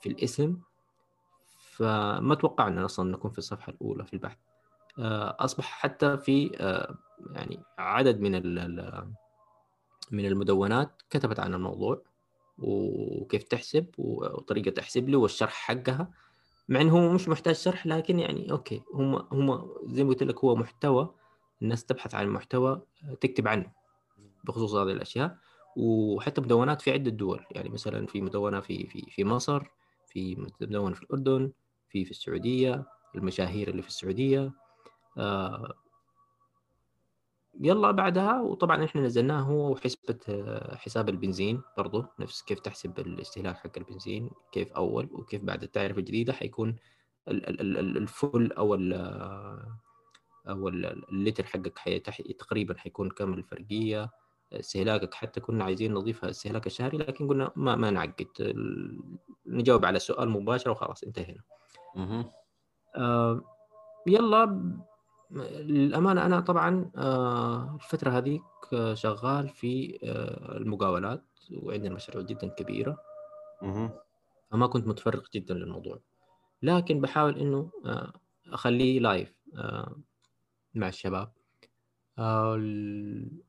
في الاسم فما توقعنا أصلا نكون في الصفحة الأولى في البحث. آه، أصبح حتى في آه، يعني عدد من من المدونات كتبت عن الموضوع. وكيف تحسب وطريقة تحسب له والشرح حقها مع إنه هو مش محتاج شرح لكن يعني أوكي هم هم زي ما قلت لك هو محتوى الناس تبحث عن محتوى تكتب عنه بخصوص هذه الأشياء وحتى مدونات في عدة دول يعني مثلا في مدونة في في في مصر في مدونة في الأردن في في السعودية المشاهير اللي في السعودية آه يلا بعدها وطبعا إحنا نزلناه هو وحسبة آه، حساب البنزين برضو نفس كيف تحسب الاستهلاك حق البنزين كيف أول وكيف بعد. التعرفة الجديدة حيكون ال- ال- ال- ال- الفل أو ال أو ال- اللتر حقك حي- تقريبا حيكون كم الفرقية. استهلاكك حتى كنا عايزين نضيفها الاستهلاك الشهري لكن قلنا ما ما نعقد. نجاوب على السؤال مباشرة وخلاص انتهينا. آه، يلا للأمانة أنا طبعا آه، الفترة هذيك آه، شغال في آه، المقاولات وعندنا مشاريع جدا كبيرة. فما كنت متفرغ جدا للموضوع. لكن بحاول إنه أخليه لايف مع الشباب. ال-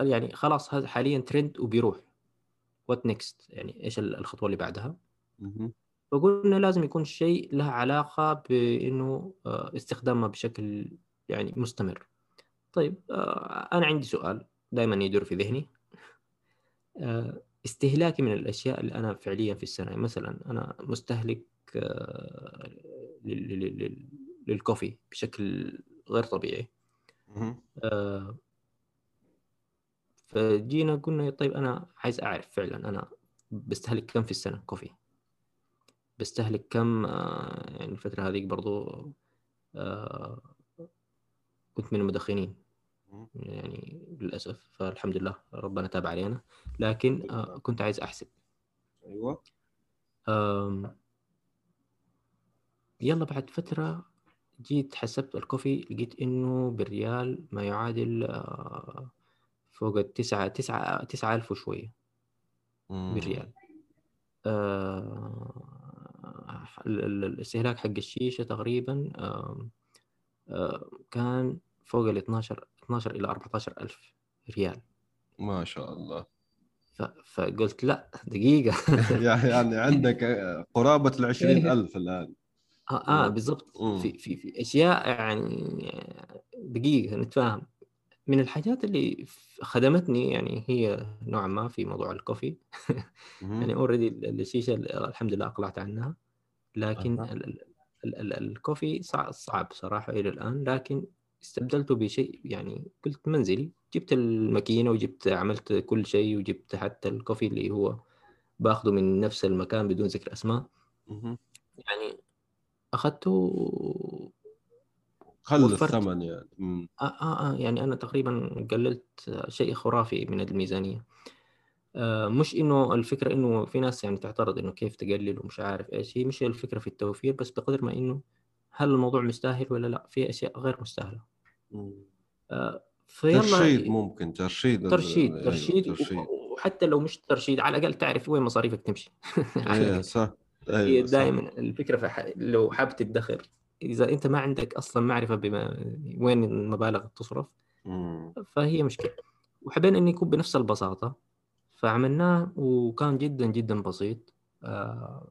يعني خلاص هذا حاليا ترند وبيروح. what next يعني إيش ال- الخطوة اللي بعدها. فقلنا لازم يكون شيء له علاقة بأنه آه، استخدامه بشكل يعني مستمر. طيب آه، أنا عندي سؤال دائما يدور في ذهني. آه، استهلاكي من الأشياء اللي أنا فعليا في السنة مثلا أنا مستهلك لل- لل- لل- لل coffee بشكل غير طبيعي. فجينا قلنا طيب أنا عايز أعرف فعلا أنا بستهلك كم في السنة كوفي؟ بستهلك كم آه يعني الفترة هذيك برضو آه كنت من المدخنين. يعني للأسف فالحمد لله ربنا تاب علينا. لكن آه كنت عايز أحسب. أيوه. يلا بعد فترة جيت حسبت الكوفي لقيت إنه بالريال ما يعادل فوق التسعة تسعة تسعة ألف وشوية بالريال. آه الاستهلاك حق الشيشة تقريبا كان فوق ال 12 12 إلى 14 ألف ريال. ما شاء الله. فقلت لا دقيقة. يعني عندك قرابة ال 20000 الآن. آه, آه بالضبط. في في في أشياء يعني دقيقة نتفاهم. من الحاجات اللي خدمتني يعني هي نوعا ما في موضوع الكوفي. يعني اوريدي الشيشة الحمد لله أقلعت عنها. لكن أه. ال ال ال الكوفي صعب صعب صراحة إلى الآن لكن استبدلته بشيء يعني قلت منزلي. جبت الماكينة وجبت عملت كل شيء وجبت حتى الكوفي اللي هو باخذه من نفس المكان بدون ذكر أسماء. يعني أخذته قل الثمن يعني. آه, آه, آه يعني أنا تقريبا قللت شيء خرافي من الميزانية. مش إنه الفكرة إنه في ناس يعني تعترض إنه كيف تقلل ومش عارف إيش هي مش الفكرة في التوفير بس بقدر ما إنه هل الموضوع مستاهل ولا لأ في أشياء غير مستاهلة. آه فيلا ترشيد ممكن ترشيد ترشيد أيوة، ترشيد, ترشيد. وحتى لو مش ترشيد على الأقل تعرف وين مصاريفك تمشي. إيه صح. أيوة هي دائما الفكرة في. لو حابب تدخر إذا أنت ما عندك أصلا معرفة بما وين المبالغ تصرف فهي مشكلة. وحبينا إنه يكون بنفس البساطة. فعملناه وكان جدا جدا بسيط. آه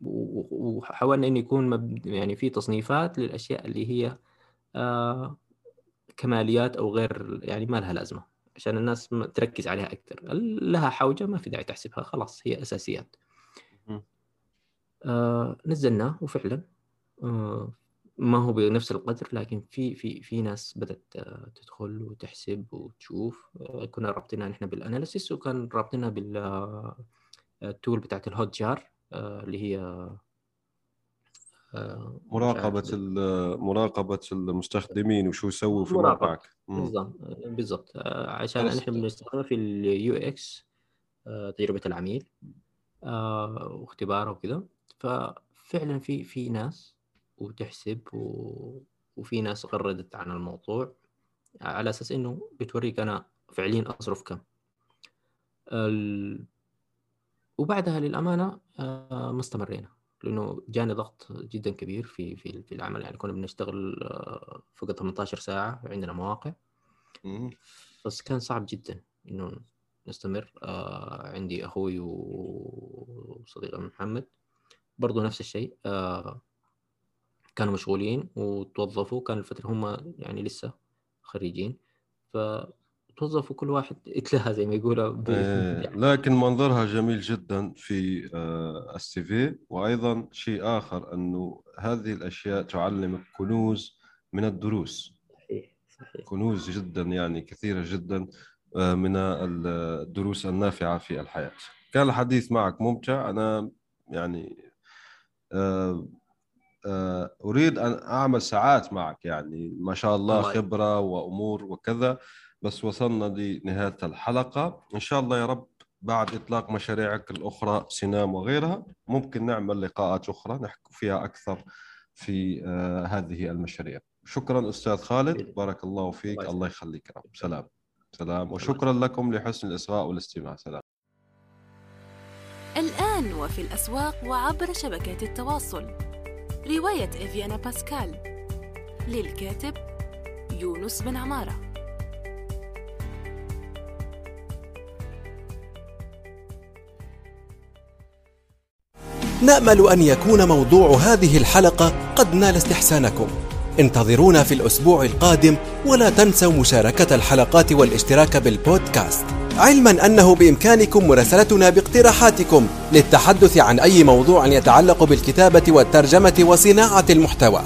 وحاولنا إنه يكون مب... يعني في تصنيفات للأشياء اللي هي آه كماليات أو غير يعني ما لها لازمة عشان الناس تركز عليها أكثر. لها حوجة ما في داعي تحسبها خلاص هي أساسيات. آه نزلناه وفعلا آه ما هو بنفس القدر لكن في في في ناس بدأت آه، تدخل وتحسب وتشوف. آه كنا رابطينها نحن بالأناليسيس وكان رابطينها بالتول آه، بتاعت الهوت جار اللي هي مراقبة مراقبة المستخدمين وشو يسووا في موقعك. بالضبط بالضبط. عشان نحن بنستخدمها في ال UX تجربة العميل واختباره وكذا ففعلا في في ناس وتحسب و... وفي ناس غردت عن الموضوع على أساس إنه بتوريك أنا فعليا أصرف كم. ال... وبعدها للأمانة آه ما استمرينا لأنه جاني ضغط جدا كبير في في في العمل. يعني كنا بنشتغل آه فوق 18 ساعة عندنا مواقع. بس كان صعب جدا إنه نستمر. آه عندي أخوي وصديقي محمد برضو نفس الشيء. آه كانوا مشغولين وتوظفوا كان الفترة هم يعني لسه خريجين فتوظفوا كل واحد اتلهى زي ما يقولوا إيه لكن منظرها جميل جدا في آه السي في وأيضا شيء آخر إنه هذه الأشياء تعلمك كنوز من الدروس. صحيح صحيح. كنوز جدا يعني كثيرة جدا آه، من الدروس النافعة في الحياة. كان الحديث معك ممتع. أنا يعني آه، آه، أريد أن أعمل ساعات معك يعني. ما شاء الله خبرة وأمور وكذا بس وصلنا لنهاية الحلقة. إن شاء الله يا رب بعد إطلاق مشاريعك الأخرى سنام وغيرها ممكن نعمل لقاءات أخرى نحكي فيها أكثر في آه، هذه المشاريع. شكرا أستاذ خالد. بارك الله فيك. الله يخليك رب. سلام. سلام. وشكرا لكم لحسن الإصغاء والاستماع. سلام. الآن وفي الأسواق وعبر شبكات التواصل. رواية إفيانا باسكال للكاتب يونس بن عمارة. نأمل أن يكون موضوع هذه الحلقة قد نال استحسانكم. انتظرونا في الأسبوع القادم ولا تنسوا مشاركة الحلقات والاشتراك بالبودكاست. علما أنه بإمكانكم مراسلتنا باقتراحاتكم للتحدث عن أي موضوع يتعلق بالكتابة والترجمة وصناعة المحتوى.